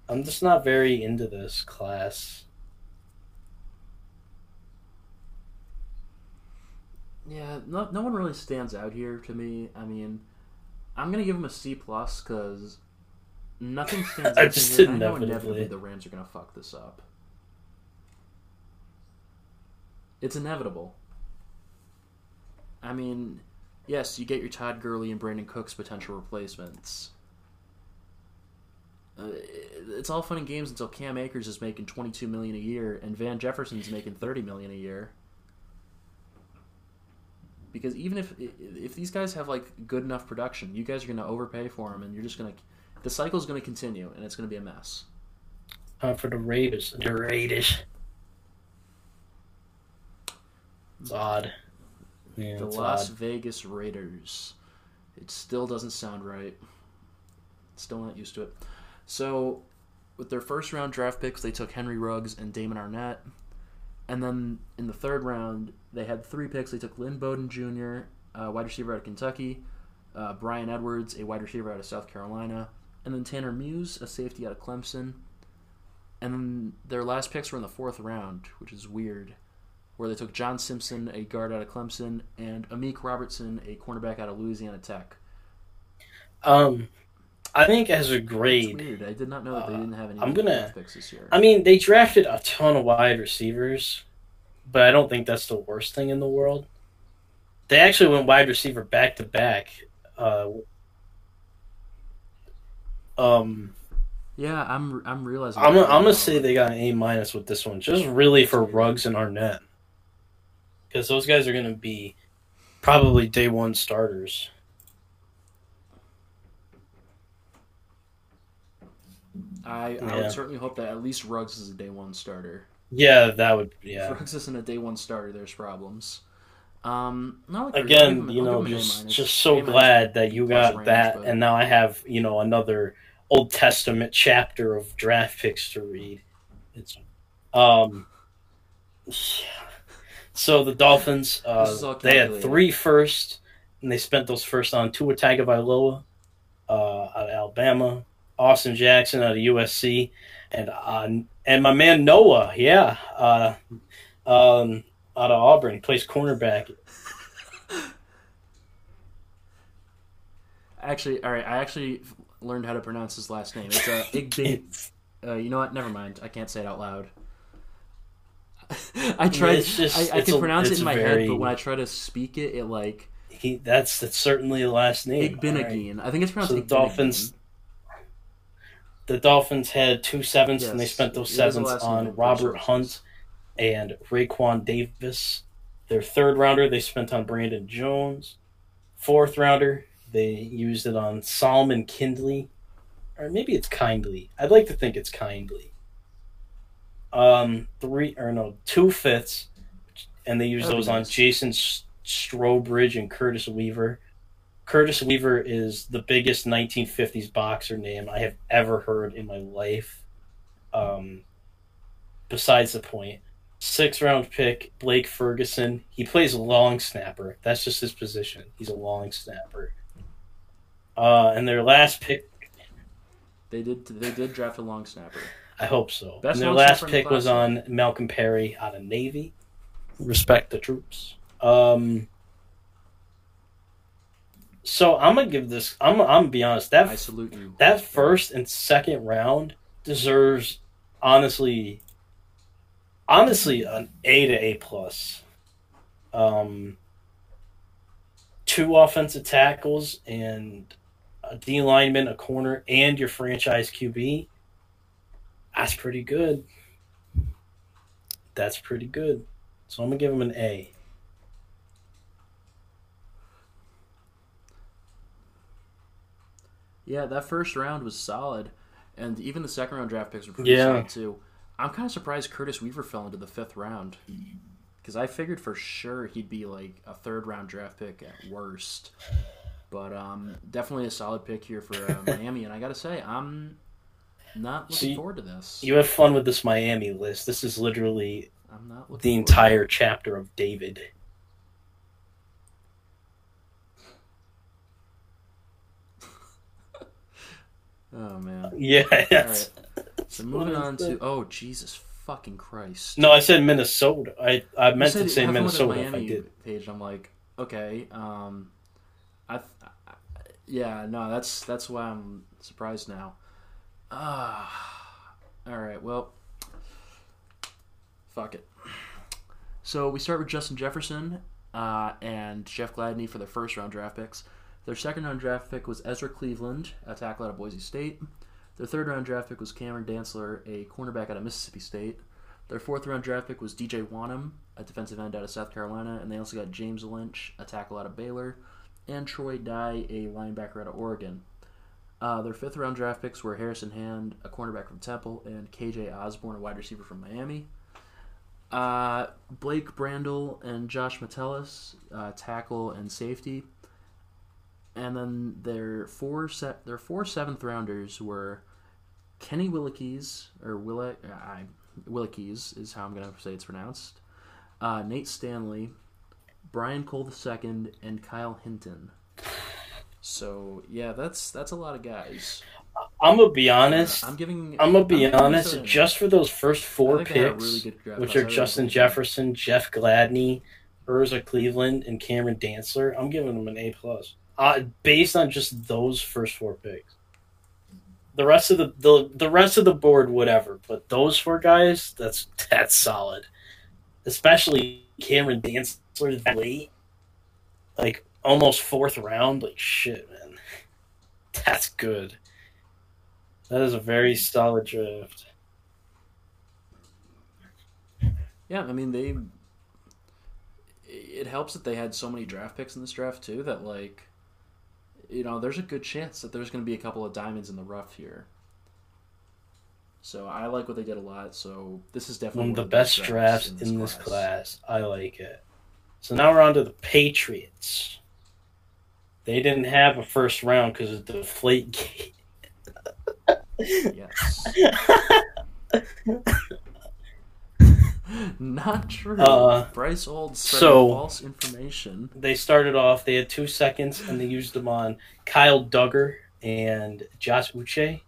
I'm just not very into this class. Yeah, no, no one really stands out here to me. I mean, I'm gonna give him a C plus because nothing stands I out. to just I know inevitably- inevitably the Rams are gonna fuck this up. It's inevitable. I mean, yes, you get your Todd Gurley and Brandin Cooks potential replacements. Uh, it's all fun and games until Cam Akers is making 22 million a year and Van Jefferson's making 30 million a year. Because even if if these guys have like good enough production, you guys are going to overpay for them, and you're just going to the cycle is going to continue, and it's going to be a mess. Time for the Raiders. The Raiders. It's odd. Yeah, the it's Las odd. Vegas Raiders. It still doesn't sound right. Still not used to it. So, with their first round draft picks, they took Henry Ruggs and Damon Arnette. And then in the third round, they had three picks. They took Lynn Bowden Jr., uh, wide receiver out of Kentucky, uh, Bryan Edwards, a wide receiver out of South Carolina, and then Tanner Muse, a safety out of Clemson. And then their last picks were in the fourth round, which is weird where they took John Simpson, a guard out of Clemson, and Amik Robertson, a cornerback out of Louisiana Tech. Um, I think as a grade, weird. I did not know that they Uh, didn't have any. I'm gonna- picks this year. I mean, they drafted a ton of wide receivers, but I don't think that's the worst thing in the world. They actually went wide receiver back to back. Uh, Um, yeah, I'm I'm realizing. I'm gonna, I'm gonna say they got an A minus with this one, just really for Ruggs and Arnette, because those guys are gonna be probably day one starters. I, I would certainly hope that at least Ruggs is a day one starter. Yeah, that would If yeah. Ruggs isn't a day one starter, there's problems. Um, no, Again, you know, just just so glad that you got range, that, but- and now I have you know another Old Testament chapter of draft picks to read. It's um, yeah. so the Dolphins This is all uh, they had three first, and they spent those first on Tua Tagovailoa uh, out of Alabama, Austin Jackson out of USC, and uh, and my man Noah, yeah, uh, um, out of Auburn, he plays cornerback. Actually, all right. I actually learned how to pronounce his last name. It's uh, Igbin. Uh, you know what? Never mind. I can't say it out loud. I tried. Just- I, I can a- pronounce it in my very- head, but when I try to speak it, it like He that's that's certainly the last name. All right. I think it's pronounced So the Dolphins- The Dolphins had two sevens, and they spent those sevens on Robert Hunt and Raekwon Davis. Their third rounder they spent on Brandon Jones. Fourth rounder they used it on Solomon Kindley, or maybe it's Kindly. I'd like to think it's Kindly. Um, three or no, two fifths, and they used That'd those on nice. Jason Strowbridge and Curtis Weaver. Curtis Weaver is the biggest 1950s boxer name I have ever heard in my life. Um, besides the point, six round pick Blake Ferguson. He plays a long snapper. That's just his position. He's a long snapper. Uh, and their last pick, They did. They did draft a long snapper. I hope so. Best and their last snapper in the pick was on Malcolm Perry out of Navy. Respect the troops. Um, so I'm gonna give this. I'm. I'm gonna be honest. That I salute you. that first and second round deserves honestly honestly an A to A plus. Um two offensive tackles and a D lineman, a corner, and your franchise QB. That's pretty good. That's pretty good. So I'm gonna give him an A. Yeah, that first round was solid, and even the second round draft picks were pretty Yeah. solid too. I'm kind of surprised Curtis Weaver fell into the fifth round because I figured for sure he'd be like a third round draft pick at worst. But um, definitely a solid pick here for uh, Miami, and I gotta say, I'm not looking See, forward to this. You have fun with this Miami list. This is literally I'm not the entire chapter of David. Oh man. Yeah. All right. So moving on to oh Jesus fucking Christ. No, I said Minnesota. I, I meant said to say have fun with the Minnesota if I did. Page, I'm like, okay, um, I, I, yeah, no, that's that's why I'm surprised now. Ah, all right, well, fuck it. So we start with Justin Jefferson uh, and Jeff Gladney for their first round draft picks. Their second round draft pick was Ezra Cleveland, a tackle out of Boise State. Their third round draft pick was Cameron Dantzler, a cornerback out of Mississippi State. Their fourth round draft pick was DJ Wonnum, a defensive end out of South Carolina, and they also got James Lynch, a tackle out of Baylor, and Troy Dye, a linebacker out of Oregon. Uh, their fifth round draft picks were Harrison Hand, a cornerback from Temple, and KJ Osborn, a wide receiver from Miami. Uh, Blake Brandel and Josh Metellus, uh, tackle and safety. And then their four set their four seventh rounders were Kenny Willekes or Willick I is how I'm gonna say it's pronounced. Uh, Nate Stanley, Brian Cole II, and Kyle Hinton. So yeah, that's that's a lot of guys. I'm gonna be honest. I'm giving. I'm gonna be giving honest. Just for those first four think they had a picks, really which are Justin Jefferson, Jeff Gladney, Ezra Cleveland, and Cameron Dantzler, I'm giving them an A plus. Uh, based on just those first four picks. The rest of the, the the rest of the board, whatever, but those four guys, that's that's solid. Especially Cameron Dantzler late, like almost fourth round. Like shit, man, that's good. That is a very solid draft. Yeah, I mean they. It helps that they had so many draft picks in this draft too. That like, you know, there's a good chance that there's going to be a couple of diamonds in the rough here. So I like what they did a lot. So this is definitely One of the one best drafts in this class. I like it. So now we're on to the Patriots. They didn't have a first round because of the deflate gate. Yes. Not true. Uh, Bryce Old spreading so- false information. they started off, they had two seconds, and they used them on Kyle Dugger and Josh Uche.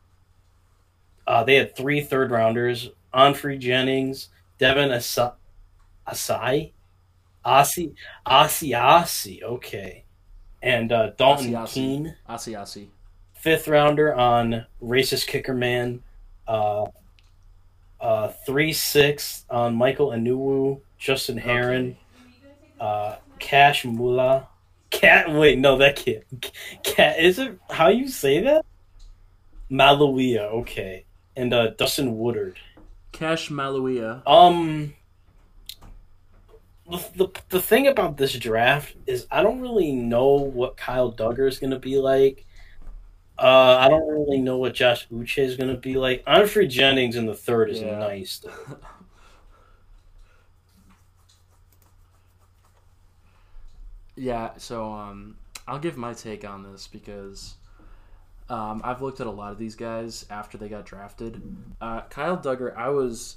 Uh, they had three third rounders Onfrey Jennings, Devin Asa- Asai, Asi, Asi, Asi, okay. And uh, Dalton Asi, Asi. Keene, Asi Asi. fifth rounder on Racist Kicker Man. Uh, uh, three six on Michael Onwenu, Justin Herron, uh, Cash Mula. Cat, wait, no, that kid. Cat, is it how you say that? Maluia, okay. And uh, Dustin Woodard. Cassh Maluia. Um, the, the the thing about this draft is I don't really know what Kyle Dugger is going to be like. Uh, I don't really know what Josh Uche is going to be like. Onfrey Jennings in the third is Yeah. nice. Though. Yeah, so um, I'll give my take on this because um, I've looked at a lot of these guys after they got drafted. Uh, Kyle Dugger, I was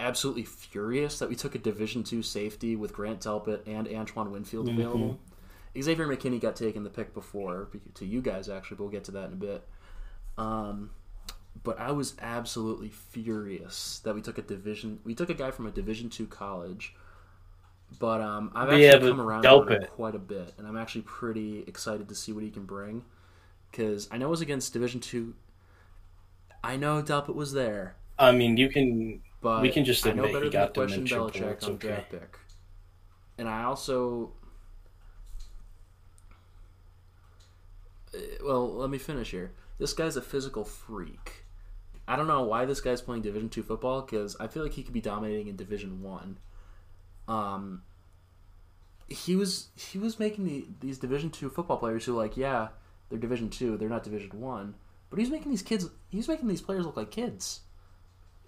absolutely furious that we took a Division two safety with Grant Delpit and Antoine Winfield Mhm. available. Xavier McKinney got taken the pick before to you guys actually, but we'll get to that in a bit. Um, but I was absolutely furious that we took a division. We took a guy from a Division two college. But um, I've actually Yeah, come around quite a bit, and I'm actually pretty excited to see what he can bring. Because I know it was against Division two. I know Delpit was there, I mean, you can. but We can just I know better he than got question Belichick on okay. draft pick. And I also, well, let me finish here. This guy's a physical freak. I don't know why this guy's playing Division two football because I feel like he could be dominating in Division one. Um, he was he was making the, these Division two football players who like yeah they're Division two they're not Division one, but he's making these kids he's making these players look like kids.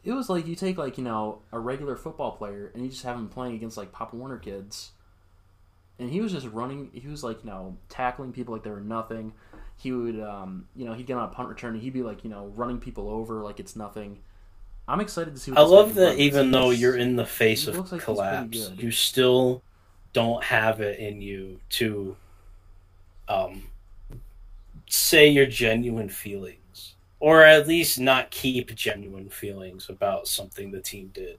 It was like you take like you know a regular football player and you just have him playing against like Pop Warner kids, and he was just running. He was like you know tackling people like they were nothing. He would um you know he'd get on a punt return and he'd be like you know running people over like it's nothing. I'm excited to see. What I love that even though you're in the face of like collapse, you still don't have it in you to um, say your genuine feelings, or at least not keep genuine feelings about something the team did.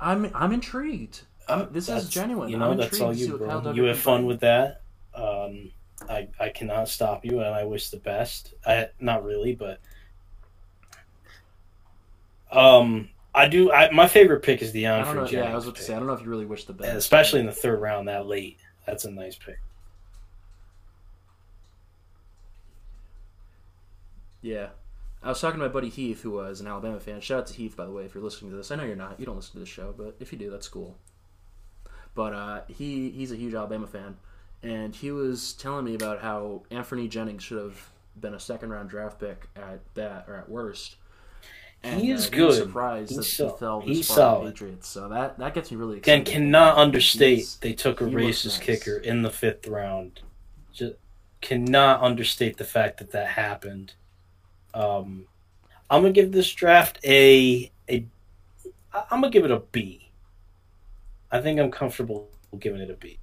I'm I'm intrigued. Um, this is genuine. You know, I'm that's all you, bro. You have fun with that. Um, I I cannot stop you, and I wish the best. I not really, but um, I do. I my favorite pick is the I don't know. Onfrey Yeah, I was about to say. I don't know if you really wish the best, especially in the third round that late. That's a nice pick. Yeah. I was talking to my buddy Heath, who was an Alabama fan. Shout out to Heath, by the way, if you're listening to this. I know you're not. You don't listen to this show, but if you do, that's cool. But uh, he he's a huge Alabama fan, and he was telling me about how Anthony Jennings should have been a second round draft pick at that or at worst. And, He uh, is was good. surprised He's that sol- he fell he's this far solid. Patriots. So that that gets me really excited. And cannot understate He's- they took a racist nice. kicker in the fifth round. Just cannot understate the fact that that happened. Um, I'm gonna give this draft a a. I'm gonna give it a B. I think I'm comfortable giving it a B.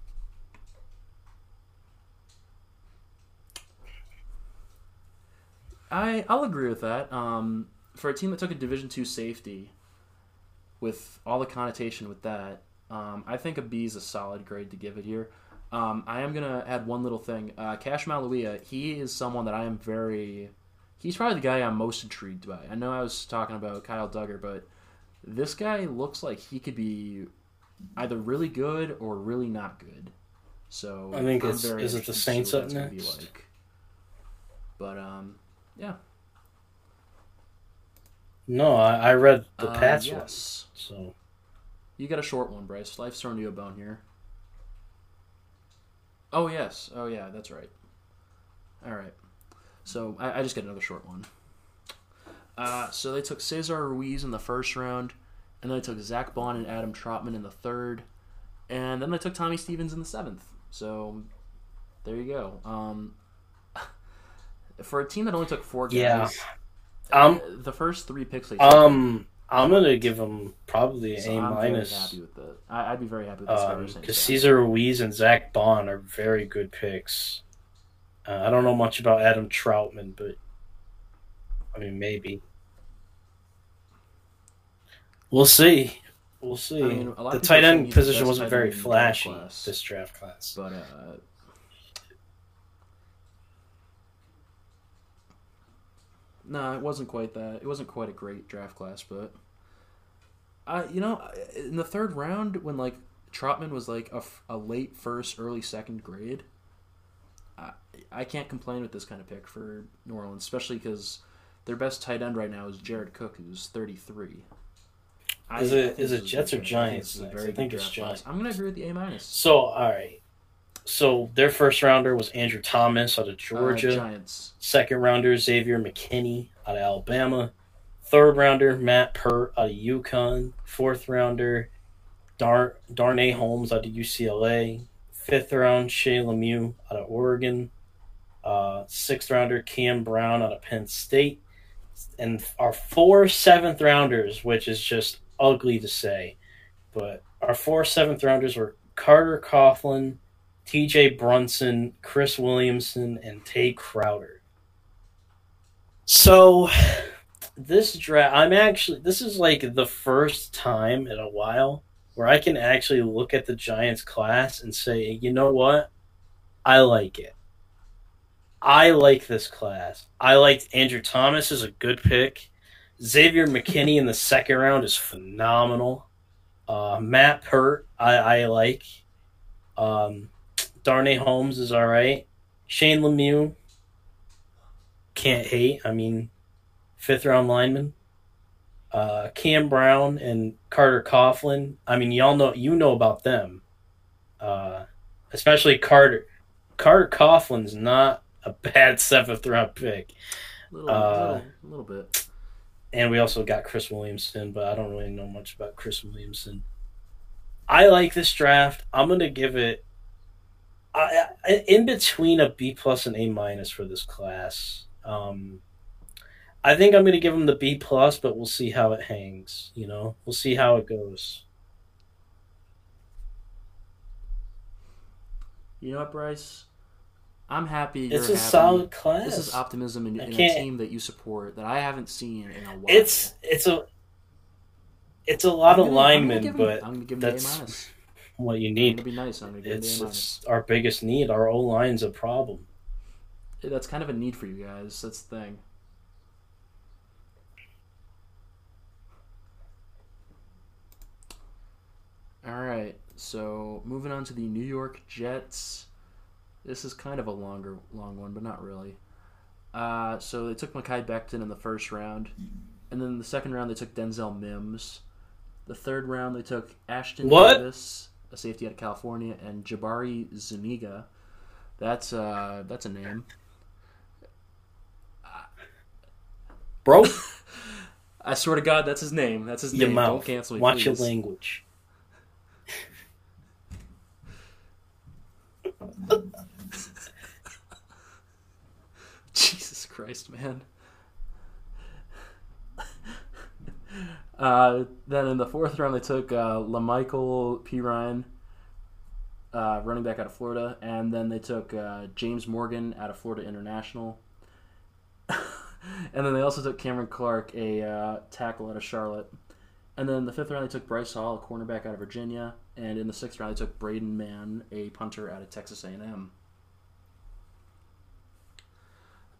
I I'll agree with that. Um, for a team that took a Division two safety, with all the connotation with that, Um, I think a B is a solid grade to give it here. Um, I am gonna add one little thing. Uh, Cassh Maluia, he is someone that I am very. He's probably the guy I'm most intrigued by. I know I was talking about Kyle Dugger, but this guy looks like he could be either really good or really not good. So I think I'm it's- very is it the interested to see Saints up next? like. But um, yeah. No, I, I read the Uh, Pats one, yes. so You got a short one, Bryce. Life's throwing you a bone here. Oh yes. Oh yeah, that's right. All right. So I, I just get another short one. Uh, so they took Cesar Ruiz in the first round, and then I took Zack Baun and Adam Trautman in the third, and then I took Tommy Stevens in the seventh. So there you go. Um, for a team that only took four guys, Yeah. um, the first three picks they took, um, I'm gonna give him probably so A I'm minus. happy with it. I, I'd be very happy with this. if I were Um, because. Cesar Ruiz and Zack Baun are very good picks. Uh, I don't know much about Adam Trautman, but I mean maybe. We'll see. We'll see. I mean, a lot the tight end position wasn't very flashy class. this draft class. But uh, no, it wasn't quite that. It wasn't quite a great draft class, but I, you know, in the third round when like Trautman was like a late first, early second grade, I I can't complain with this kind of pick for New Orleans, especially because their best tight end right now is Jared Cook, who's thirty three. Is it- is it Jets or Giants? I think it's Giants. I'm gonna agree with the A minus. So all right. So their first rounder was Andrew Thomas out of Georgia. Uh, Giants. Second rounder Xavier McKinney out of Alabama. Third rounder Matt Peart out of UConn. Fourth rounder Dar- Darnay Holmes out of UCLA. Fifth round Shane Lemieux out of Oregon. Uh, sixth rounder Cam Brown out of Penn State. And our four seventh rounders, which is just ugly to say, but our four seventh rounders were Carter Coughlin, TJ Brunson, Chris Williamson, and Tae Crowder. So this draft I'm actually this is like the first time in a while where I can actually look at the Giants class and say, you know what? I like it. I like this class. I liked Andrew Thomas is a good pick. Xavier McKinney in the second round is phenomenal. Uh, Matt Peart, I, I like. Um, Darnay Holmes is all right. Shane Lemieux, can't hate. I mean, fifth round lineman. Uh, Cam Brown and Carter Coughlin. I mean, y'all know you know about them. Uh, especially Carter. Carter Coughlin's not a bad seventh round pick. A little, Uh, little, little bit. And we also got Chris Williamson, but I don't really know much about Chris Williamson. I like this draft. I'm gonna give it I, I, in between a B plus and A minus for this class. Um, I think I'm gonna give him the B plus, but we'll see how it hangs. You know, we'll see how it goes. You know what, Bryce? I'm happy. You're It's a happy. solid class. This is optimism in, in a team that you support that I haven't seen in a while. It's it's a it's a lot of gonna- gonna linemen, but I'm gonna give him that's what you need. be nice. It's, it's our biggest need. Our O line's a problem. That's kind of a need for you guys. That's the thing. All right. So moving on to the New York Jets. This is kind of a longer, long one, but not really. Uh, so they took Mekhi Becton in the first round, and then in the second round they took Denzel Mims. The third round they took Ashton What? Davis, a safety out of California, and Jabari Zuniga. That's uh, that's a name. Bro, I swear to God, that's his name. That's his your name. mouth. Don't cancel me, Watch your language. Jesus Christ, man. Uh, then in the fourth round, they took uh, La'Mical Perine, uh, running back out of Florida, and then they took uh, James Morgan out of Florida International. and then they also took Cameron Clark, a uh, tackle out of Charlotte. And then in the fifth round, they took Bryce Hall, a cornerback out of Virginia, and in the sixth round, they took Braden Mann, a punter out of Texas A&M.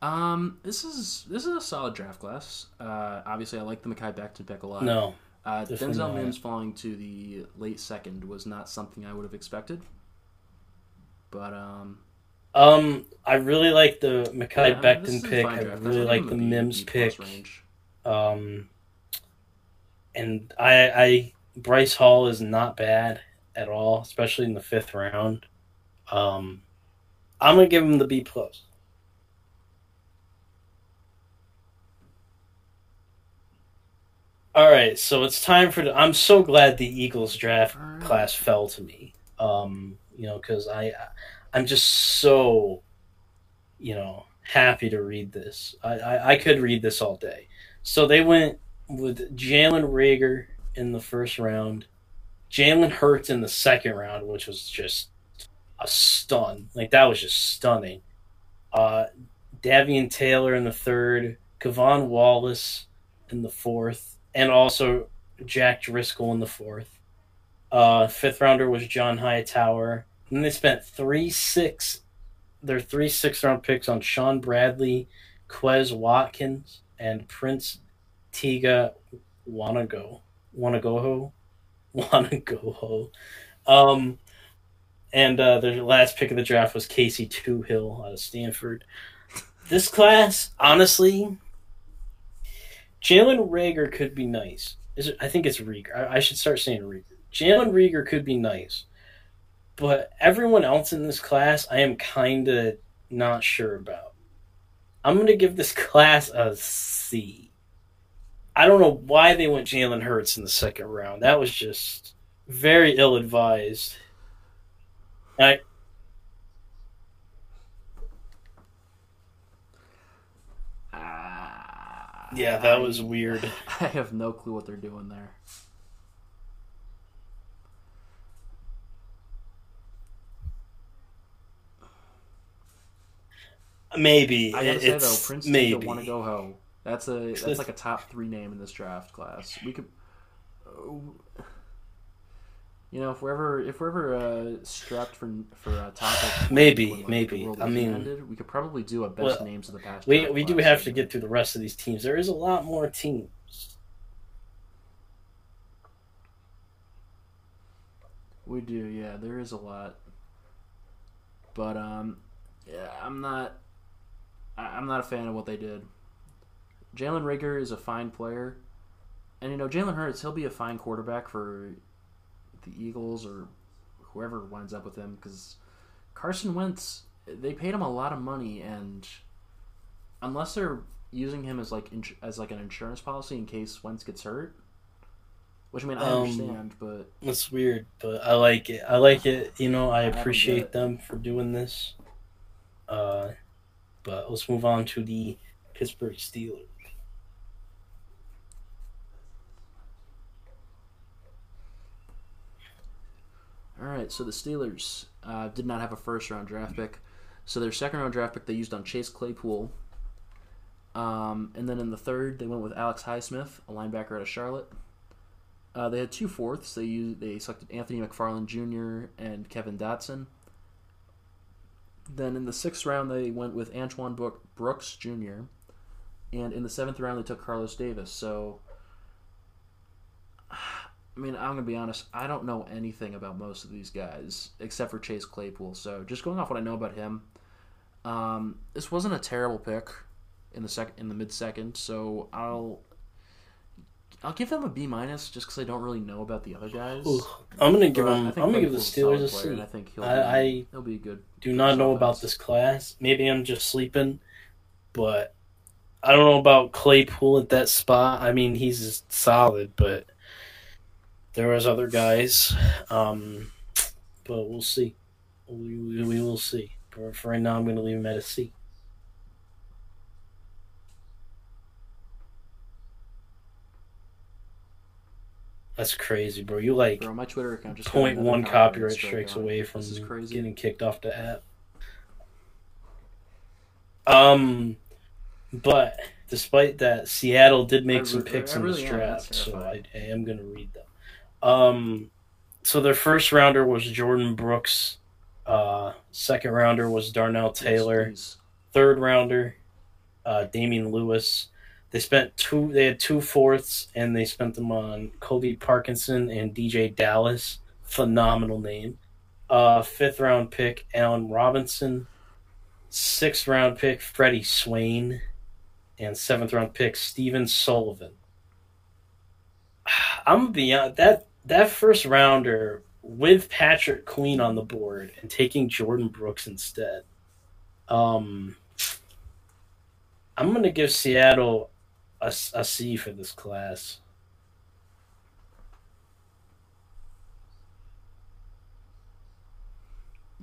Um, this is this is a solid draft class. Uh, obviously, I like the Mekhi Becton pick a lot. No, uh, Denzel not. Mims falling to the late second was not something I would have expected. But um, um, I really like the Makai yeah, Becton pick. I really like the him a B- Mims pick. range. Um, and I, I Bryce Hall is not bad at all, especially in the fifth round. Um, I'm gonna give him the B plus. All right, so it's time for the. I'm so glad the Eagles draft class fell to me. Um, you know, because I, I'm just so, you know, happy to read this. I, I, I could read this all day. So they went with Jalen Reagor in the first round, Jalen Hurts in the second round, which was just a stun. Like that was just stunning. Uh, Davion Taylor in the third, K'Von Wallace in the fourth, and also Jack Driscoll in the fourth. Uh, fifth rounder was John Hightower. And they spent three six, their three six round picks on Shaun Bradley, Quez Watkins, and Prince Tega Wanogho. Wanagoho? Wanagoho. Um, and uh, the last pick of the draft was Casey Toohill out of Stanford. This class, honestly, Jalen Reagor could be nice. Is it, I think it's Rieger. I, I should start saying Rieger. Jalen Reagor could be nice, but everyone else in this class, I am kind of not sure about. I'm going to give this class a C. I don't know why they went Jalen Hurts in the second round. That was just very ill advised. I Ah, yeah, that I- was weird. I have no clue what they're doing there. Maybe I gotta say though, Prince maybe. want to go ho. That's a that's like a top three name in this draft class. We could, uh, you know, if we're ever if we're ever uh, strapped for for a topic, Maybe, when, like, maybe. I mean- ended, we could probably do a best Well, names of the past. We we do have to get through the rest of these teams. There is a lot more teams. We do, yeah. There is a lot, but um, yeah, I'm not. I'm not a fan of what they did. Jalen Reagor is a fine player, and you know Jalen Hurts, he'll be a fine quarterback for the Eagles or whoever winds up with him because Carson Wentz, they paid him a lot of money, and unless they're using him as like ins- as like an insurance policy in case Wentz gets hurt, which I mean I Um, understand, but It's weird, but I like it. I like it. You know, I I appreciate it. them for doing this. Uh, but let's move on to the Pittsburgh Steelers. All right, so the Steelers uh, did not have a first round draft pick. So their second round draft pick they used on Chase Claypool. Um, and then in the third, they went with Alex Highsmith, a linebacker out of Charlotte. Uh, they had two fourths. They used they selected Anthony McFarland Jr. and Kevin Dotson. Then in the sixth round, they went with Antoine Brooks Jr. And in the seventh round, they took Carlos Davis. So I mean, I'm gonna be honest. I don't know anything about most of these guys except for Chase Claypool. So just going off what I know about him, um, this wasn't a terrible pick in the second in the mid second. So I'll I'll give them a B minus just because I don't really know about the other guys. Ooh, I'm gonna give them. I I'm gonna give the Steelers a player, and think he'll I- be, I he'll be good. Do not know about this class. Maybe I'm just sleeping, but I don't know about Claypool at that spot. I mean, he's solid, but there was other guys. Um, but we'll see. We, we, we will see. For, for right now, I'm going to leave him at a C. That's crazy, bro. You like Bro, my Twitter account just point one copyright strikes on away from This is crazy. getting kicked off the app. Um, but despite that, Seattle did make I some picks I in really this draft, so I. I am going to read them. Um, so their first rounder was Jordyn Brooks. Uh, second rounder was Darrell Taylor. Yes. Third rounder, uh, Damien Lewis. They spent two. They had two fourths, and they spent them on Colby Parkinson and DeeJay Dallas. Phenomenal name. Uh, fifth round pick Alton Robinson. Sixth round pick Freddie Swain, and seventh round pick Stephen Sullivan. I'm beyond that. That first rounder with Patrick Queen on the board and taking Jordan Brooks instead. Um, I'm gonna give Seattle a, a C for this class.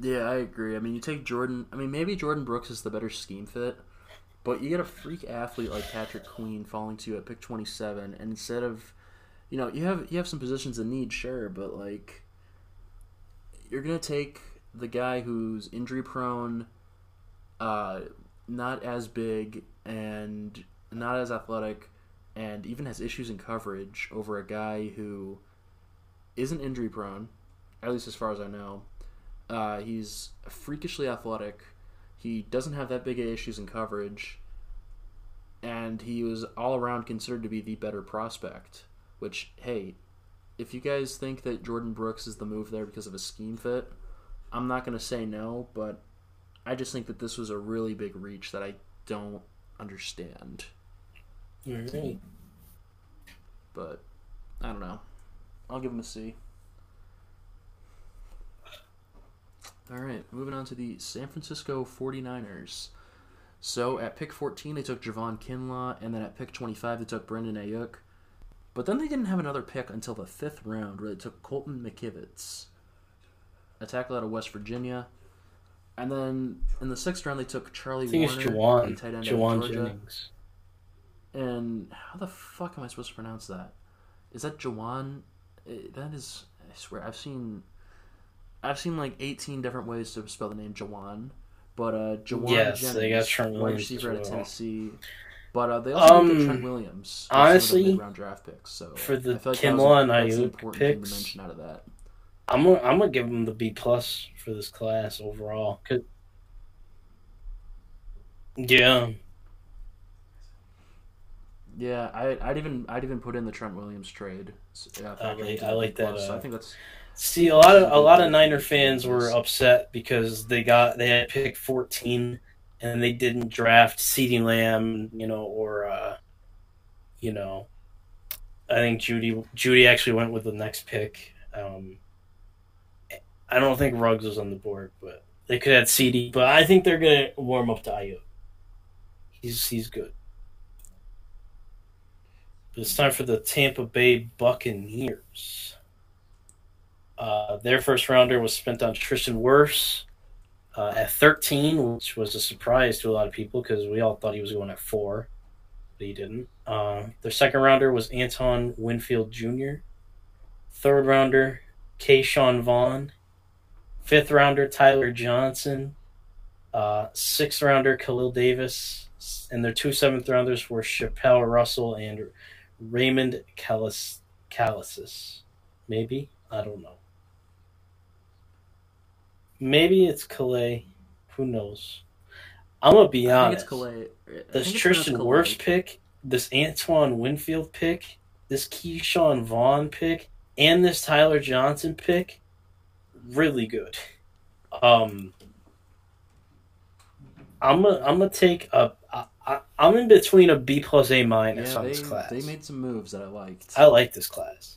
Yeah, I agree. I mean, you take Jordan. I mean, maybe Jordan Brooks is the better scheme fit, but you get a freak athlete like Patrick Queen falling to you at pick twenty seven, and instead of, you know, you have you have some positions in need, sure, but like, you're gonna take the guy who's injury prone, uh, not as big and not as athletic, and even has issues in coverage over a guy who isn't injury prone, at least as far as I know. Uh, he's freakishly athletic. He doesn't have that big of issues in coverage, and he was all around considered to be the better prospect. Which, hey, if you guys think that Jordan Brooks is the move there because of a scheme fit, I'm not going to say no, but I just think that this was a really big reach that I don't understand. Alright. But I don't know. I'll give him a C. All right, moving on to the San Francisco 49ers. So at pick 14, they took Javon Kinlaw, and then at pick 25, they took Brandon Aiyuk. But then they didn't have another pick until the fifth round, where they took Colton McKivitz, a tackle out of West Virginia. And then in the sixth round, they took Charlie I think Woerner, it's a Jauan. tight end out of Jauan Georgia. Jennings. And how the fuck am I supposed to pronounce that? Is that Jauan? Eh, That is, I swear, I've seen, I've seen like eighteen different ways to spell the name Jawan, but uh, Jauan Yes, Jennings, they got Trent wide receiver out of. Tennessee. But uh, they also Um, did Trent Williams. of the honestly, mid-round draft picks. So for the I like was and Aiyuk picks, to mention out of that. I'm gonna I'm gonna give them the B plus for this class overall. 'Cause- yeah, Yeah, I, I'd even I'd even put in the Trent Williams trade. Yeah, I like- I like that, plus. So uh, I think that's See, a lot of a lot of Niner fans were upset because they got they had pick fourteen and they didn't draft CeeDee Lamb, you know, or uh, you know, I think Jeudy Jeudy actually went with the next pick. Um, I don't think Ruggs was on the board, but they could add CeeDee. But I think they're gonna warm up to Aiyuk. He's he's good. But it's time for the Tampa Bay Buccaneers. Uh, their first rounder was spent on Tristan Wirfs uh, at 13, which was a surprise to a lot of people because we all thought he was going at four, but he didn't. Uh, their second rounder was Anton Winfield Jr. Third rounder, Ke'Shawn Vaughn. Fifth rounder, Tyler Johnson. Uh, sixth rounder, Khalil Davis. And their two seventh rounders were Chapelle Russell and Raymond Callis- Callisis. Maybe? I don't know. Maybe it's Calais. Who knows? I'm gonna be I honest. it's Calais. I This think it's Tristan pronounced Wirfs pick, this Antoine Winfield pick, this Ke'Shawn Vaughn pick, and this Tyler Johnson pick, really good. Um, I'm gonna I'm gonna take a. I, I, I'm in between a B plus A minus Yeah, on they, this class. they made some moves that I liked. I like this class.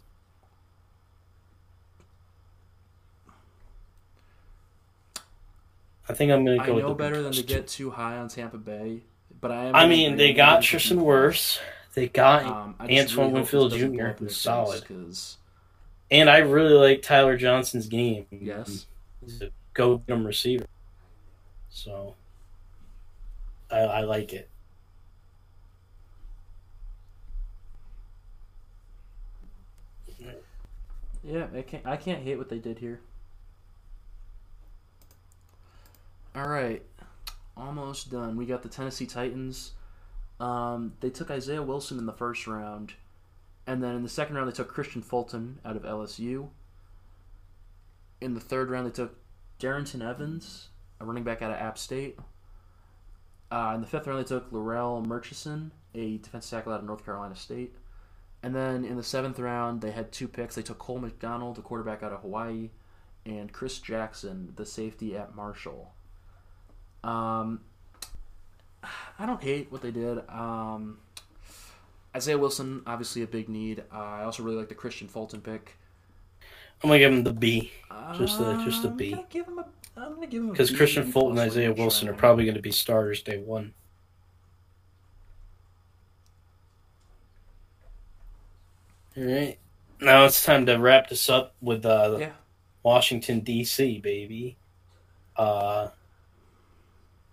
I think I'm gonna go. I go. know with the B better than to get too high on Tampa Bay, but I am. I mean, they got. Tristan Wirfs. They got Um, Antoine really Winfield Jr. who's solid. 'cause- And I really like Tyler Johnson's game. yes, He's a go get him receiver. So I, I like it. yeah, I can't. I can't hate what they did here. All right, almost done. We got the Tennessee Titans. Um, they took Isaiah Wilson in the first round, and then in the second round they took Kristian Fulton out of LSU. In the third round they took Darrynton Evans, a running back out of App State. Uh, in the fifth round they took Larrell Murchison, a defensive tackle out of North Carolina State. And then in the seventh round they had two picks. They took Cole McDonald, a quarterback out of Hawaii, and Chris Jackson, the safety at Marshall. Um, I don't hate what they did. Um, Isaiah Wilson, obviously a big need. Uh, I also really like the Kristian Fulton pick. I'm gonna give him the B Just a- just a I'm B. gonna give him a. I'm gonna give him because Kristian Fulton and Isaiah Wilson are probably gonna be starters day one. All right, now it's time to wrap this up with uh, Yeah. Washington D.C. baby. Uh,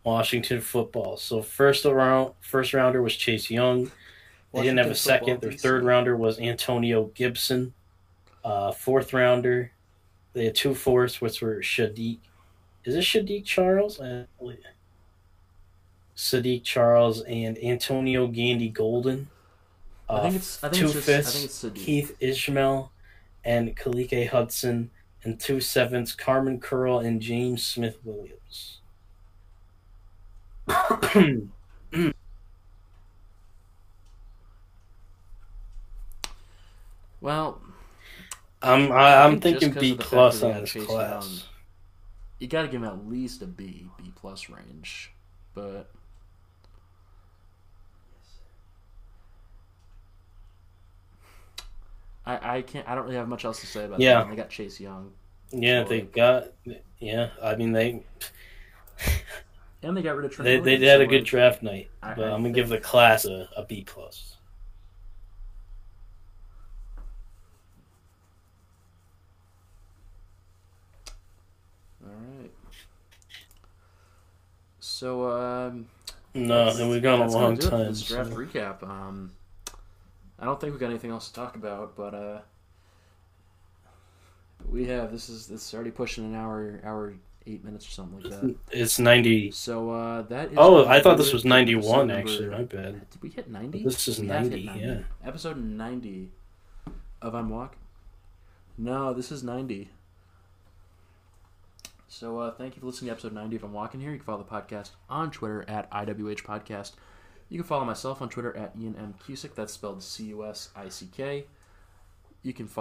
Washington football. So first round, first rounder was Chase Young. They didn't have a second. Their third rounder was Antonio Gibson. Uh, fourth rounder, they had two fourths, which were Shadiq. Is it Shadiq Charles? Uh, wait. Saahdiq Charles and Antonio Gandy Golden. I Uh, think it's. I think two it's just. I fifths, think it's Saahdiq. Keith Ismael and Khaleke Hudson, and two sevenths, Kamren Curl and James Smith Williams. Well, I'm I, I I'm think just thinking B of the fact plus on this class. Young. you got to give him at least a B, B plus range. But I, I can't. I don't really have much else to say about Yeah. them. They got Chase Young, Yeah, they got. Yeah, I mean they and they got rid of Trent they, they Williams, had a good like, draft night, I- but I I'm gonna give the class a, a B plus. All right. So um, No, that's- and we've gone a gonna long do it for time. This draft so- recap. Um, I don't think we've got anything else to talk about, but uh, we have. This is this is already pushing an hour, hour eight minutes or something like that. It's ninety. So uh, that is. Oh, I thought this was for ninety episode one. number- Actually, my bad. Did we hit ninety? This is We have hit 90, yeah. Episode ninety of I'm Walking. No, this is ninety. So uh, thank you for listening to episode 90 of I'm Walking Here. You can follow the podcast on Twitter at IWH Podcast. You can follow myself on Twitter at Ian M. Cusick. That's spelled C-U-S-I-C-K. You can follow